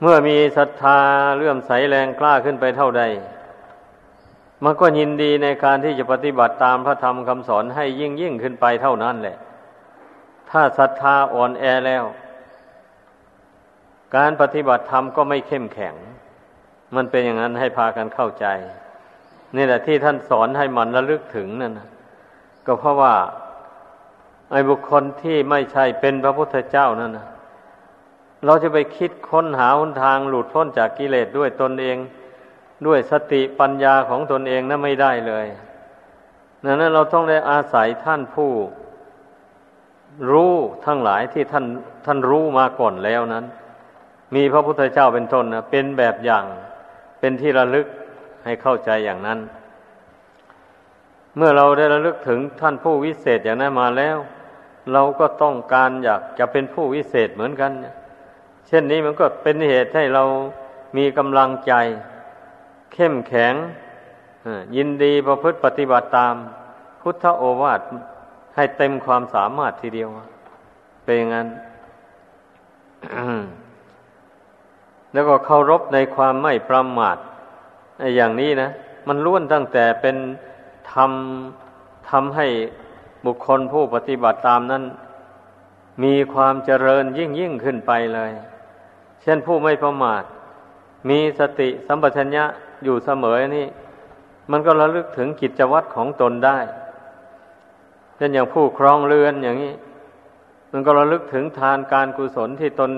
เมื่อมีศรัทธาเลื่อมใสแรงกล้าขึ้นไปเท่าใด มันก็ยินดีในการที่จะปฏิบัติตามพระธรรมคำสอนให้ยิ่งยิ่งขึ้นไปเท่านั้นแหละ ถ้าศรัทธาอ่อนแอแล้ว การปฏิบัติธรรมก็ไม่เข้มแข็ง มันเป็นอย่างนั้นให้พากันเข้าใจ นี่แหละที่ท่านสอนให้มันระลึกถึงนั่นนะก็เพราะว่าไอ้บุคคลที่ไม่ใช่เป็นพระพุทธเจ้านั่นนะเราจะไปคิดค้นหาหนทางหลุดพ้นจากกิเลสด้วยตนเอง ด้วยสติปัญญาของตนเองนะั้นไม่ได้เลยดังนั้นเราต้องได้อาศัยท่านผู้ รู้ทั้งหลายที่ท่านท่านรู้มาก่อนแล้วนั้น มีพระพุทธเจ้าเป็นต้นนะเป็นแบบอย่างเป็นที่ระลึกให้เข้าใจอย่างนั้น เมื่อเราได้ระลึกถึงท่านผู้วิเศษอย่างนั้นมาแล้ว เราก็ต้องการอยากจะเป็นผู้วิเศษเหมือนกัน เช่นนี้มันก็เป็นเหตุให้เรามีกำลังใจ เข้มแข็งยินดีประพฤติปฏิบัติตาม พุทธโอวาทให้เต็มความสามารถทีเดียว เป็นอย่างนั้น แล้วก็เคารพในความไม่ประมาทอย่างนี้นะ มันล้วนตั้งแต่เป็นทำทำให้บุคคลผู้ปฏิบัติตามนั้น มีความเจริญยิ่งยิ่งขึ้นไปเลย เช่นผู้ไม่ประมาท มีสติสัมปชัญญะ อยู่เสมอนี่ มันก็ระลึกถึงกิจวัตรของตนได้เช่นอย่างผู้ครองเรือนอย่างนี้ มันก็ระลึกถึงทานการกุศลที่ตน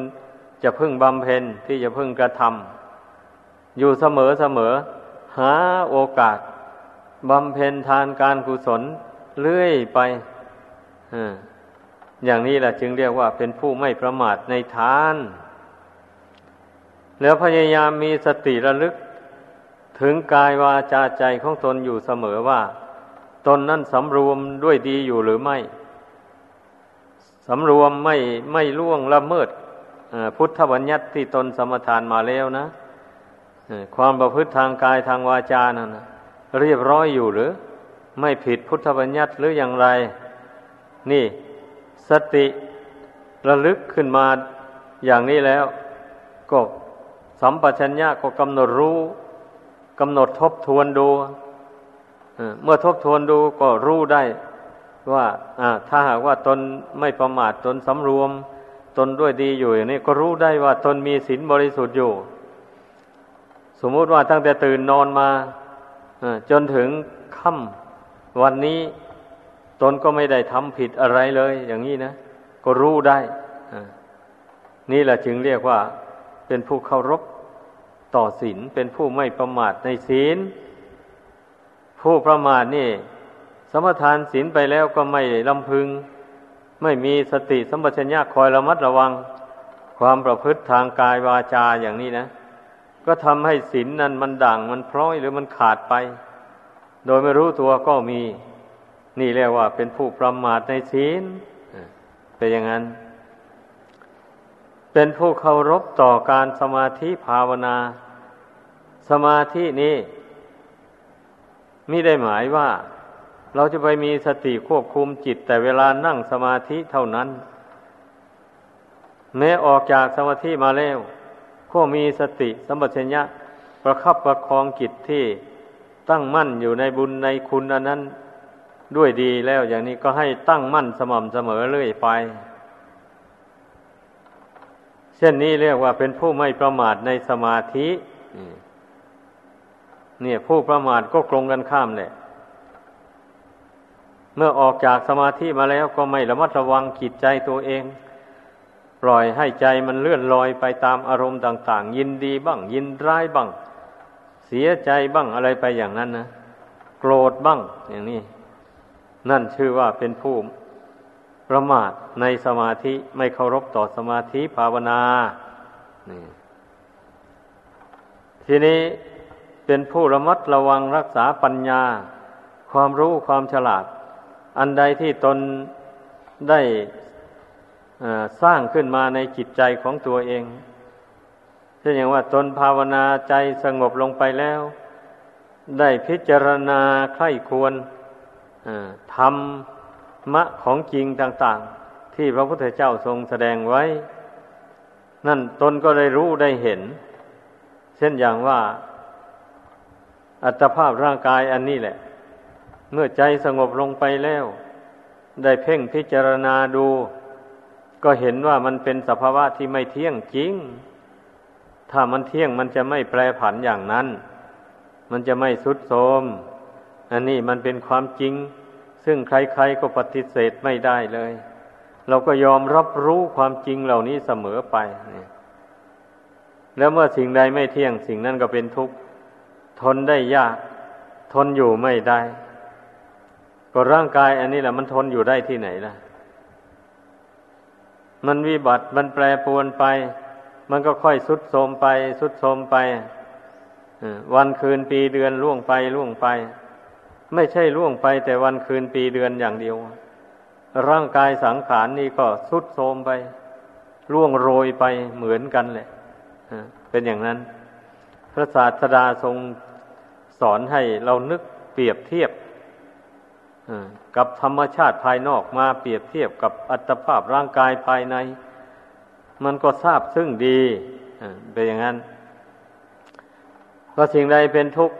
จะพึ่งบำเพ็ญที่จะพึ่งกระทำอยู่เสมอเสมอ หาโอกาสบำเพ็ญทานการกุศลเลื่อยไปอย่างนี้แหละจึงเรียกว่าเป็นผู้ไม่ประมาทในทาน แล้วพยายามมีสติระลึก ถึงกายวาจาใจของตนอยู่เสมอว่า ตนนั้นสำรวมด้วยดีอยู่หรือไม่สำรวมไม่ไม่ล่วงละเมิดพุทธบัญญัติที่ตนสมทานมาแล้วนะความประพฤติทางกายทางวาจานั่นนะเรียบร้อยอยู่หรือ ไม่ผิดพุทธบัญญัติหรืออย่างไร นี่สติระลึกขึ้นมาอย่างนี้แล้ว ก็สัมปชัญญะก็กำหนดรู้ กำหนดทบทวนดูเมื่อทบทวนดูก็รู้ได้ว่าถ้าหากว่าตนไม่ประมาทตนสำรวม ตนด้วยดีอยู่อย่างนี้ก็รู้ได้ว่าตนมีศีลบริสุทธิ์อยู่ สมมุติว่าตั้งแต่ตื่นนอนมาจนถึงค่ำวันนี้ตนก็ไม่ได้ทำผิดอะไรเลย อย่างนี้นะ ก็รู้ได้ นี่แหละจึงเรียกว่าเป็นผู้เคารพ ต่อศีลเป็นผู้ไม่ประมาทในศีล ผู้ประมาทนี่ สมทานศีลไปแล้วก็ไม่ลำพึง ไม่มีสติสัมปชัญญะคอยระมัดระวัง ความประพฤติทางกายวาจาอย่างนี้นะ ก็ทำให้ศีลนนั้นมันด่างมันพร้อยหรือมันขาดไป โดยไม่รู้ตัวก็มี นี่เรียกว่าเป็นผู้ประมาทในศีลเป็นอย่างนั้นเป็นผู้เคารพต่อการสมาธิภาวนา สมาธินี้มิได้หมายว่า เราจะไปมีสติควบคุมจิต แต่เวลานั่งสมาธิเท่านั้น แม้ออกจากสมาธิมาแล้ว ก็มีสติสัมปชัญญะประคับประคองจิตที่ตั้งมั่นอยู่ในบุญในคุณอันนั้นด้วยดีแล้วอย่างนี้ก็ให้ตั้งมั่นสม่ำเสมอเรื่อยไป เช่นนี้เรียกว่าเป็นผู้ไม่ประมาทในสมาธิ เนี่ย ผู้ประมาทก็ตรงกันข้ามเนี่ยเมื่อออกจากสมาธิมาแล้วก็ไม่ระมัดระวังจิตใจตัวเอง ปล่อยให้ใจมันเลื่อนลอยไปตามอารมณ์ต่าง ๆ ยินดีบ้าง ยินร้ายบ้าง เสียใจบ้างอะไรไปอย่างนั้นนะโกรธบ้างอย่างนี้ นั่นชื่อว่าเป็นผู้ประมาทในสมาธิไม่เคารพต่อสมาธิภาวนานี่ทีนี้ เป็นผู้ระมัดระวังรักษาปัญญา ความรู้ความฉลาด อันใดที่ตนได้สร้างขึ้นมาในจิตใจของตัวเองเช่นอย่างว่าตนภาวนาใจสงบลงไปแล้ว ได้พิจารณาใคร่ควรทำมะของจริงต่าง ๆ ที่พระพุทธเจ้าทรงแสดงไว้ นั่นตนก็ได้รู้ได้เห็น เช่นอย่างว่า อัตภาพร่างกายอันนี้แหละ เมื่อใจสงบลงไปแล้ว ได้เพ่งพิจารณาดู ก็เห็นว่ามันเป็นสภาวะที่ไม่เที่ยงจริง ถ้ามันเที่ยงมันจะไม่แปรผันอย่างนั้น มันจะไม่สุดโทมอันนี้มันเป็นความจริง ซึ่งใครๆก็ปฏิเสธไม่ได้เลย เราก็ยอมรับรู้ความจริงเหล่านี้เสมอไป แล้วเมื่อสิ่งใดไม่เที่ยงสิ่งนั้นก็เป็นทุกข์ ทนได้ยาก ทนอยู่ไม่ได้ ก็ร่างกายอันนี้แหละมันทนอยู่ได้ที่ไหนล่ะ มันวิบัติมันแปรปวนไป มันก็ค่อยสุดโทมไป สุดโทมไปวันคืนปีเดือนล่วงไปล่วงไป ไม่ใช่ล่วงไป แต่วันคืนปีเดือนอย่างเดียว ร่างกายสังขารนี่ก็สุดโทมไปล่วงโรยไปเหมือนกันแหละเป็นอย่างนั้น พระศาสดาทรง สอนให้เรานึกเปรียบเทียบกับธรรมชาติภายนอกมาเปรียบเทียบกับอัตภาพร่างกายภายใน มันก็ทราบซึ่งดีเป็นอย่างนั้น ก็สิ่งใดเป็นทุกข์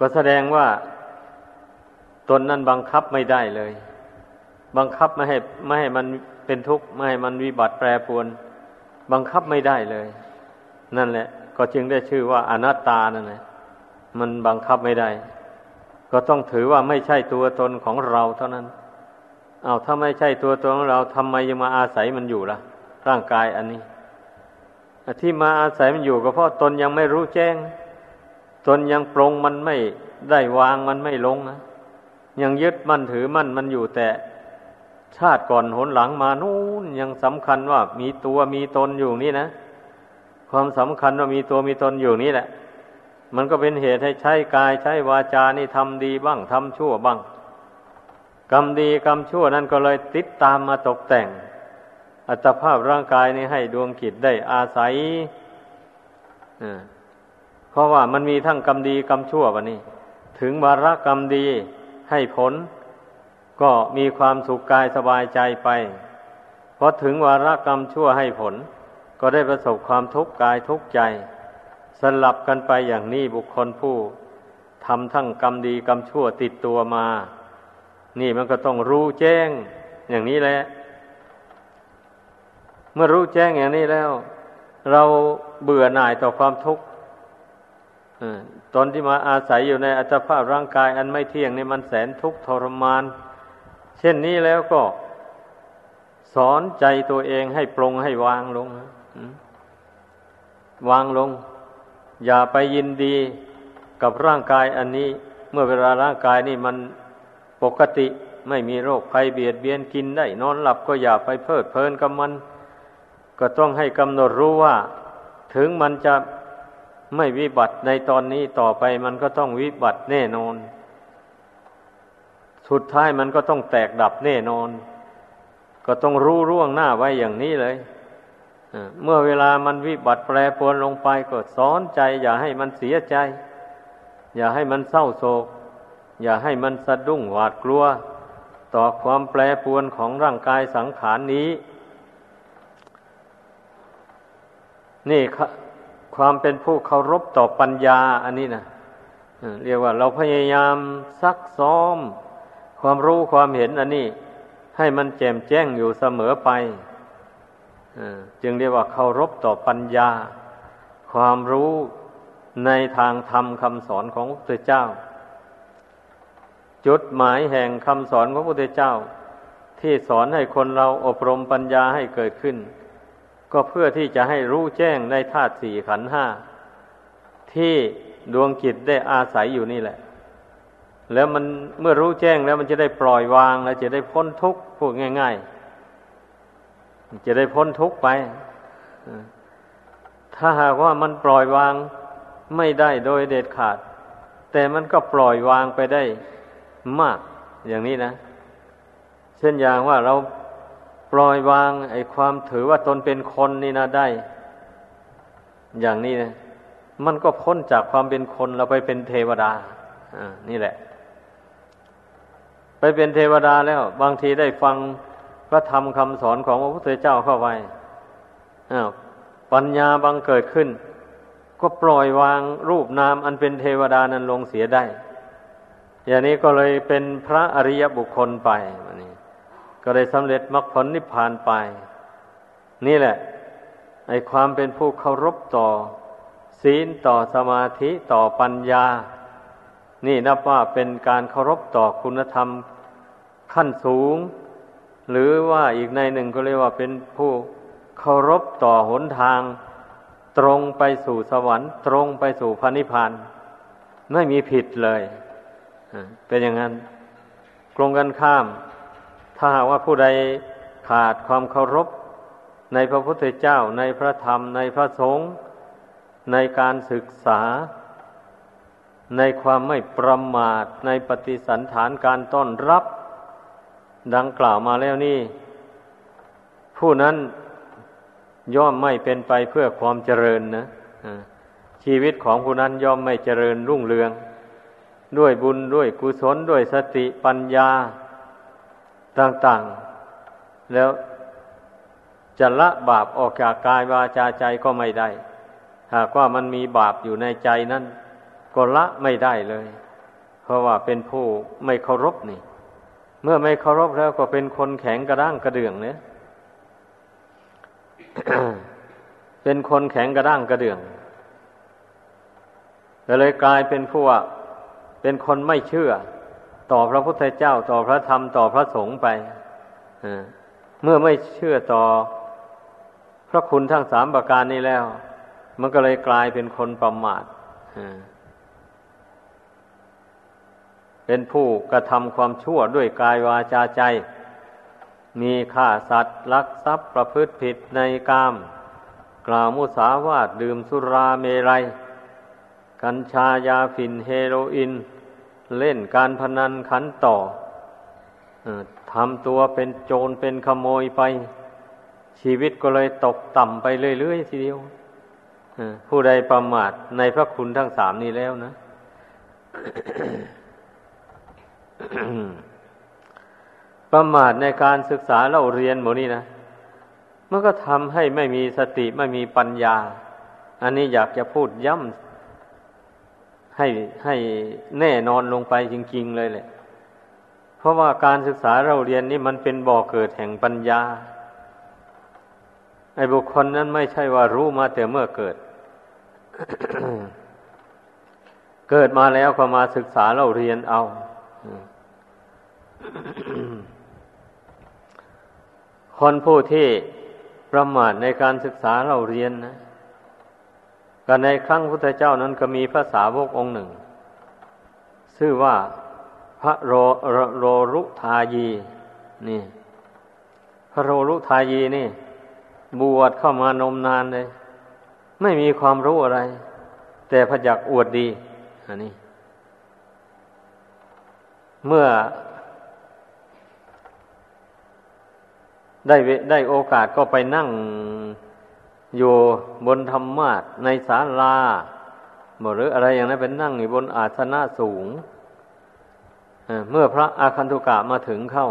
ก็แสดงว่า ตนนั้นบังคับไม่ได้เลย บังคับไม่ให้ไม่ให้มันเป็นทุกข์ไม่ให้มันวิบัติแปรปรวน บังคับไม่ได้เลย นั่นแหละ ก็จึงได้ชื่อว่าอนัตตานั่นแหละ มันบังคับไม่ได้ ก็ต้องถือว่าไม่ใช่ตัวตนของเราเท่านั้น เอาถ้าไม่ใช่ตัวตนของเราทำไมยังมาอาศัยมันอยู่ล่ะ ร่างกายอันนี้ที่มาอาศัยมันอยู่ก็เพราะตนยังไม่รู้แจ้ง ตนยังปรงมันไม่ได้วางมันไม่ลงนะยังยึดมั่นถือมั่นมันอยู่แต่ชาติก่อนหนหลังมานู่นยังสำคัญว่ามีตัวมีตนอยู่นี่นะ ความสำคัญว่ามีตัวมีตนอยู่นี่แหละ มันก็เป็นเหตุให้ใช้กายใช้วาจานี่ทำดีบ้างทำชั่วบ้าง กรรมดีกรรมชั่วนั้นก็เลยติดตามมาตกแต่ง อัตภาพร่างกายนี้ให้ดวงกิจได้อาศัยเพราะว่ามันมีทั้งกรรมดีกรรมชั่ววะนี่ถึงวาระกรรมดีให้ผล ก็มีความสุขกายสบายใจไปพอถึงวาระกรรมชั่วให้ผล ก็ได้ประสบความทุกข์กายทุกข์ใจ สลับกันไปอย่างนี้บุคคลผู้ทำทั้งกรรมดีกรรมชั่วติดตัวมา นี่มันก็ต้องรู้แจ้งอย่างนี้แหละ เมื่อรู้แจ้งอย่างนี้แล้ว เราเบื่อหน่ายต่อความทุกข์ตนที่มาอาศัยอยู่ในอัตภาพร่างกาย อันไม่เที่ยงนี่มันแสนทุกข์ทรมาน เช่นนี้แล้วก็ สอนใจตัวเองให้ปรงให้วางลงวางลง อย่าไปยินดีกับร่างกายอันนี้ เมื่อเวลาร่างกายนี่มันปกติไม่มีโรคภัยเบียดเบียนกินได้ นอนหลับก็อย่าไปเพลิดเพลินกับมัน ก็ต้องให้กำหนดรู้ว่า ถึงมันจะไม่วิบัติในตอนนี้ต่อไปมันก็ต้องวิบัติแน่นอน สุดท้ายมันก็ต้องแตกดับแน่นอน ก็ต้องรู้ร่วงหน้าไว้อย่างนี้เลย เมื่อเวลามันวิบัติแปรปรวนลงไปก็สอนใจ อย่าให้มันเสียใจ อย่าให้มันเศร้าโศก อย่าให้มันสะดุ้งหวาดกลัว ต่อความแปรปรวนของร่างกายสังขารนนี้ นี่ความเป็นผู้เคารพต่อปัญญาอันนี้นะเรียกว่าเราพยายามซักซ้อม ความรู้ความเห็นอันนี้ ให้มันแจ่มแจ้งอยู่เสมอไป จึงเรียกว่าเคารพต่อปัญญา ความรู้ในทางธรรมคำสอนของพระพุทธเจ้า จุดหมายแห่งคำสอนของพระพุทธเจ้า ที่สอนให้คนเราอบรมปัญญาให้เกิดขึ้น ก็เพื่อที่จะให้รู้แจ้งในธาตุสี่ขันห้าที่ดวงจิตได้อาศัยอยู่นี่แหละ แล้วมันเมื่อรู้แจ้งแล้วมันจะได้ปล่อยวาง แล้วจะได้พ้นทุกข์พูดง่าย ๆ จะได้พ้นทุกข์ไป ถ้าหากว่ามันปล่อยวางไม่ได้โดยเด็ดขาด แต่มันก็ปล่อยวางไปได้มาก อย่างนี้นะ เช่นอย่างว่าเราปล่อยวางไอ้ความถือว่าตนเป็นคนนี่นะได้ อย่างนี้นะมันก็พ้นจากความเป็นคนเราไปเป็นเทวดาอ่านี่แหละ ไปเป็นเทวดาแล้ว บางทีได้ฟัง พระธรรมคำสอนของพระพุทธเจ้าเข้าไปอ้าวปัญญาบังเกิดขึ้น ก็ปล่อยวางรูปนามอันเป็นเทวดานั้นลงเสียได้ อย่างนี้ก็เลยเป็นพระอริยบุคคลไปนี่ก็ได้สำเร็จมรรคผลนิพพานไป นี่แหละไอความเป็นผู้เคารพต่อ ศีลต่อสมาธิต่อปัญญา นี่นับว่าเป็นการเคารพต่อคุณธรรมขั้นสูง หรือว่าอีกในหนึ่งก็เรียกว่าเป็นผู้เคารพต่อหนทาง ตรงไปสู่สวรรค์ ตรงไปสู่พระนิพพานไม่มีผิดเลยเป็นอย่างนั้นกรงกันข้าม ถ้าหากว่าผู้ใดขาดความเคารพในพระพุทธเจ้าในพระธรรม ในพระสงฆ์ในการศึกษา ในความไม่ประมาทในปฏิสันฐานการต้อนรับ ดังกล่าวมาแล้วนี่ ผู้นั้นย่อมไม่เป็นไปเพื่อความเจริญนะชีวิตของผู้นั้นย่อมไม่เจริญรุ่งเรือง ด้วยบุญด้วยกุศลด้วยสติปัญญาต่างๆ แล้วจะละบาปออกจากกายวาจาใจก็ไม่ได้ หากว่ามันมีบาปอยู่ในใจนั้นก็ละไม่ได้เลย เพราะว่าเป็นผู้ไม่เคารพนี่ เมื่อไม่เคารพแล้วก็เป็นคนแข็งกระด้างกระเดื่องเนี่ยเป็นคนแข็งกระด้างกระเดื่องเลยกลายเป็นผู้ว่าเป็นคนไม่เชื่อ ต่อพระพุทธเจ้าต่อพระธรรมต่อพระสงฆ์ไปเมื่อไม่เชื่อต่อ พระคุณทั้งสามประการนี้แล้ว มันก็เลยกลายเป็นคนประมาท เป็นผู้กระทำความชั่วด้วยกายวาจาใจ มีฆ่าสัตว์ลักทรัพย์ประพฤติผิดในกาม กล่าวมุสาวาทดื่มสุราเมรัย กัญชายาฝิ่นเฮโรอีนเล่นการพนันขันต่อทำตัวเป็นโจรเป็นขโมยไป ชีวิตก็เลยตกต่ำไปเรื่อยๆทีเดียวผู้ใดประมาทในพระคุณทั้งสามนี้แล้วนะ ประมาทในการศึกษาเราเรียนหมดนี่นะมันก็ทำให้ไม่มีสติไม่มีปัญญา อันนี้อยากจะพูดย้ำให้ให้แน่นอนลงไปจริง ๆ เลยแหละ เพราะว่าการศึกษาเราเรียนนี่มันเป็นบ่อเกิดแห่งปัญญา ไอ้บุคคลนั้นไม่ใช่ว่ารู้มาแต่เมื่อเกิด เกิดมาแล้วก็มาศึกษาเราเรียนเอา คนผู้ที่ประมาทในการศึกษาเราเรียนนะก็ในครั้งพุทธเจ้านั้นก็มีพระสาวกองค์หนึ่ง ชื่อว่าพระโรโรรุทายี นี่ พระโรรุทายีนี่ บวชเข้ามานมนานเลย ไม่มีความรู้อะไร แต่พยักอวดดีอันนี้ เมื่อ ได้ได้โอกาสก็ไปนั่งอยู่บนธรรมาทในศาลาหรืออะไรอย่างนั้นเป็นนั่งอยู่บนอาสนะสูงเมื่อพระอาคันตุกะมาถึงเข้า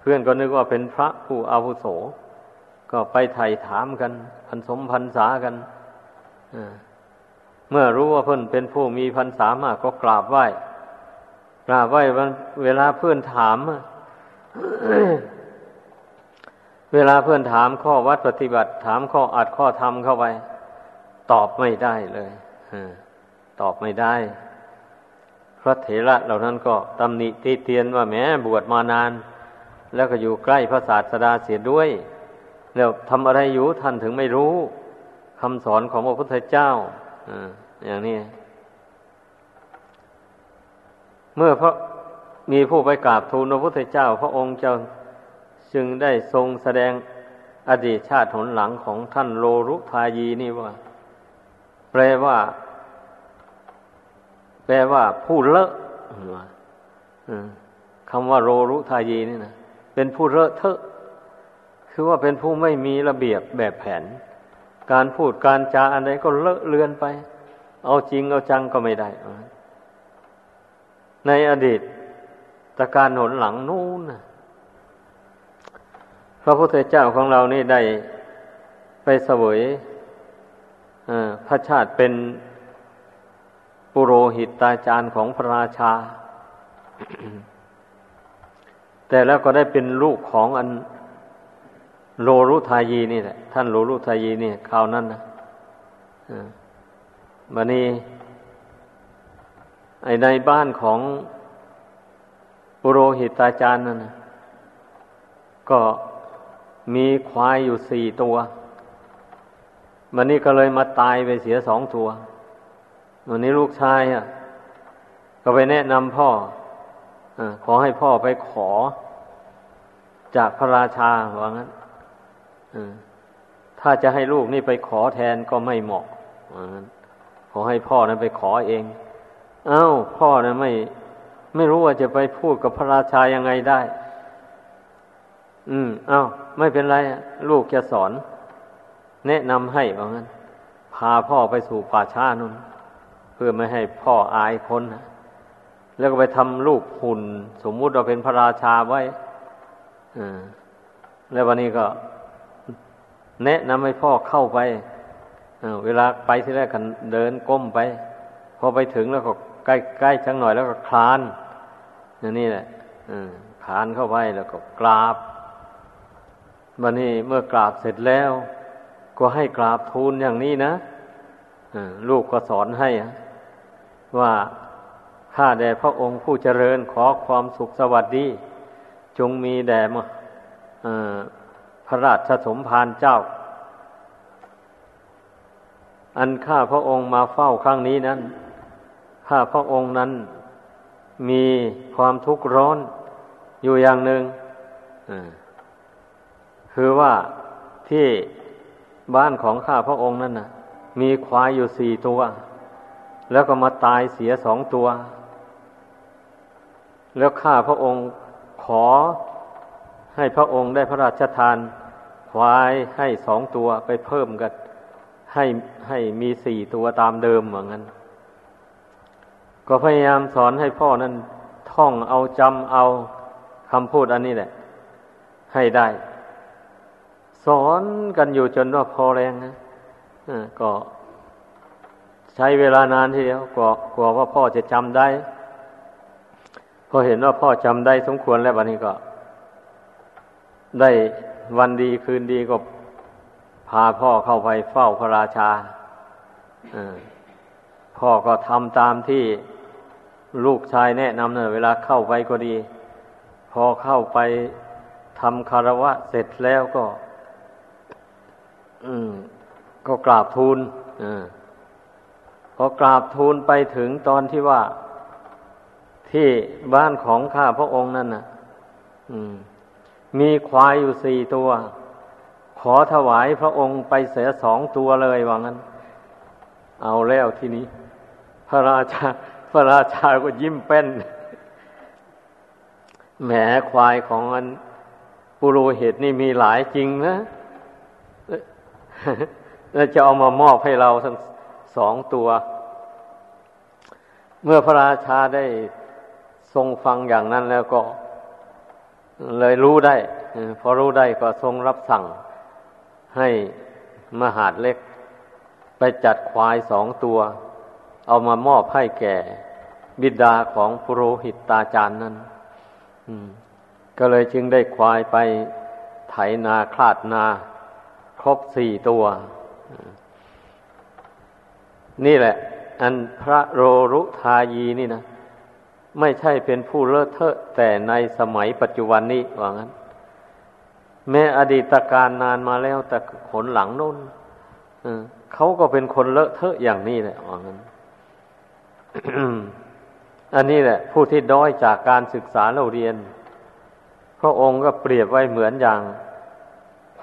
เพื่อนก็นึกว่าเป็นพระผู้อาวุโส ก็ไปไถ่ถามกันพันสมพันษากันเมื่อรู้ว่าเพื่อนเป็นผู้มีพันษามากก็กราบไหว้กราบไหว้เวลาเพื่อนถาม เวลาเพื่อนถามข้อวัดปฏิบัติ ถามข้ออัดข้อธรรมเข้าไป ตอบไม่ได้เลยตอบไม่ได้พระเถระเหล่านั้นก็ตำหนิตีเตียนว่าแม้บวชมานาน แล้วก็อยู่ใกล้พระศาสดาเสียด้วย แล้วทำอะไรอยู่ท่านถึงไม่รู้คำสอนของพระพุทธเจ้าอย่างนี้ เมื่อพระมีผู้ไปกราบทูลพระพุทธเจ้า พระองค์จ้า จึงได้ทรงแสดงอดีตชาติหนหลังของท่านโลรุทายีนี่ว่า แปลว่า แปลว่า ผู้เลอะคำว่าโลรุทายีนี่นะเป็นผู้เลอะเทอะ คือว่าเป็นผู้ไม่มีระเบียบแบบแผน การพูดการจาอะไรก็เลอะเลือนไป เอาจริงเอาจังก็ไม่ได้ ในอดีตตะการหนหลังนู้นนะ พระพุทธเจ้าของเรานี่ได้ไปเสวยพระชาติเป็นปุโรหิตตาจารย์ของพระราชา แต่แล้วก็ได้เป็นลูกของอันโลรุทายีนี่แหละ ท่านโลรุทายีนี่คราวนั้นนะบันนี้ ไอในบ้านของปุโรหิตาจารย์นั่นนะก็ มีควายอยู่สี่ตัววันนี้ก็เลยมาตายไปเสียสองตัววันนี้ลูกชายอะ ก็ไปแนะนำพ่ออขอให้พ่อไปขอ จากพระราชาว่างั้นถ้าจะให้ลูกนี่ไปขอแทนก็ไม่เหมาะว่างั้นขอให้พ่อนั้นไปขอเอง เอา้า พ่อนะไม่ ไม่รู้ว่าจะไปพูดกับพระราชายังไงได้ อืม เอา้า ไม่เป็นไร ลูกจะสอน แนะนำให้ว่างั้น พาพ่อไปสู่ป่าช้านุ่น เพื่อไม่ให้พ่ออายคนนะแล้วก็ไปทำรูปหุ่น สมมุติเราเป็นพระราชาไว้แล้ววันนี้ก็ แนะนำให้พ่อเข้าไปเวลาไปที่แรกกันเดินก้มไป พอไปถึงแล้วก็ใกล้ใกล้ชังหน่อยแล้วก็คลานอย่างนี้แหละคลานเข้าไปแล้วก็กราบ บันนี้เมื่อกราบเสร็จแล้ว ก็ให้กราบทูลอย่างนี้นะลูกก็สอนให้ ว่าข้าแด่พระองค์ผู้เจริญขอความสุขสวัสดี จงมีแด่พระราชสมภารเจ้า อันข้าพระองค์มาเฝ้าครั้งนี้นั้น ข้าพระองค์นั้นมีความทุกข์ร้อนอยู่อย่างหนึ่ง คือว่าที่บ้านของข้าพระองค์นั่นนะมีควายอยู่สี่ตัว แล้วก็มาตายเสียสองตัว แล้วข้าพระองค์ขอให้พระองค์ได้พระราชทานควายให้สองตัวไปเพิ่มกันให้ให้มีสี่ตัวตามเดิมเหมือนกันก็พยายามสอนให้พ่อนั้นท่องเอาจำเอาคำพูดอันนี้แหละ ให้ได้ สอนกันอยู่จนว่าพอแรงนะก็ใช้เวลานานทีเดียวกว่ากว่าว่าพ่อจะจำได้ พอเห็นว่าพ่อจำได้สมควรแล้ววันนี้ก็ ได้วันดีคืนดีก็พาพ่อเข้าไปเฝ้าพระราชาพ่อก็ทำตามที่ลูกชายแนะนำเนอะเวลาเข้าไปก็ดี พอเข้าไปทำคารวะเสร็จแล้วก็ ก็กราบทูลพอกราบทูลไปถึงตอนที่ว่าที่บ้านของข้าพระองค์นั่นน่ะมีควายอยู่สี่ตัว ขอถวายพระองค์ไปเสียสองตัวเลยว่างั้น เอาแล้วทีนี้ พระราชา พระราชาก็ยิ้มเป็นแหมควายของอันปุโรหิตนี่มีหลายจริงนะ แล้วจะเอามามอบให้เราทั้งสองตัว เมื่อพระราชาได้ทรงฟังอย่างนั้นแล้วก็ เลยรู้ได้พอรู้ได้ก็ทรงรับสั่งให้มหาดเล็ก ไปจัดควายสองตัว เอามามอบให้แก่ บิดาของปุโรหิตตาจารย์นั้นก็เลยจึงได้ควายไปไถนาคลาดนา ครบสี่ตัว นี่แหละ อันพระโรรุทายีนี่นะ ไม่ใช่เป็นผู้เลอะเทอะแต่ในสมัยปัจจุบันนี้ว่างั้น แม้อดีตการนานมาแล้วแต่ขนหลังน้นเขาก็เป็นคนเลอะเทอะอย่างนี้แหละว่างั้นอันนี้แหละ ผู้ที่ด้อยจากการศึกษาเราเรียน พระองค์ก็เปรียบไว้เหมือนอย่าง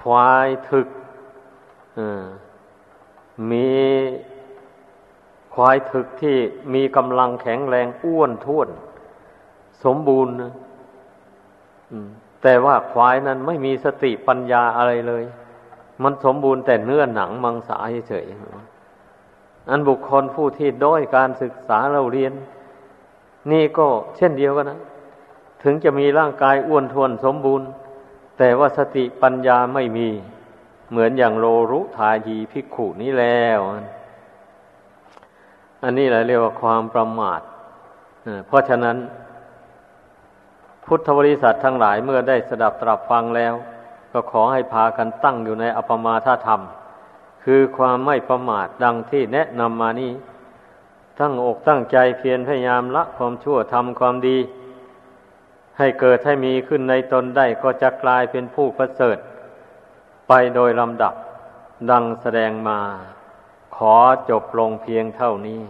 ควายถึก มีควายถึกที่มีกำลังแข็งแรงอ้วนท้วน สมบูรณ์แต่ว่าควายนั้นไม่มีสติปัญญาอะไรเลย มันสมบูรณ์แต่เนื้อหนังมังสาเฉยอันบุคคลผู้ที่ด้อยการศึกษาเราเรียน นี่ก็เช่นเดียวกันนะ ถึงจะมีร่างกายอ้วนท้วนสมบูรณ์ แต่ว่าสติปัญญาไม่มี เหมือนอย่างโลรุทายีพิกขุนี้แล้ว อันนี้แหละเรียกว่าความประมาทเพราะฉะนั้น พุทธบริษัททั้งหลายเมื่อได้สดับตรับฟังแล้ว ก็ขอให้พากันตั้งอยู่ในอปมาทธรรม คือความไม่ประมาทดังที่แนะนำมานี้ตั้งอกตั้งใจเพียรพยายามละความชั่วทำความดี ให้เกิดให้มีขึ้นในตนได้ก็จะกลายเป็นผู้ประเสริฐ ไปโดยลำดับดังแสดงมา ขอจบลงเพียงเท่านี้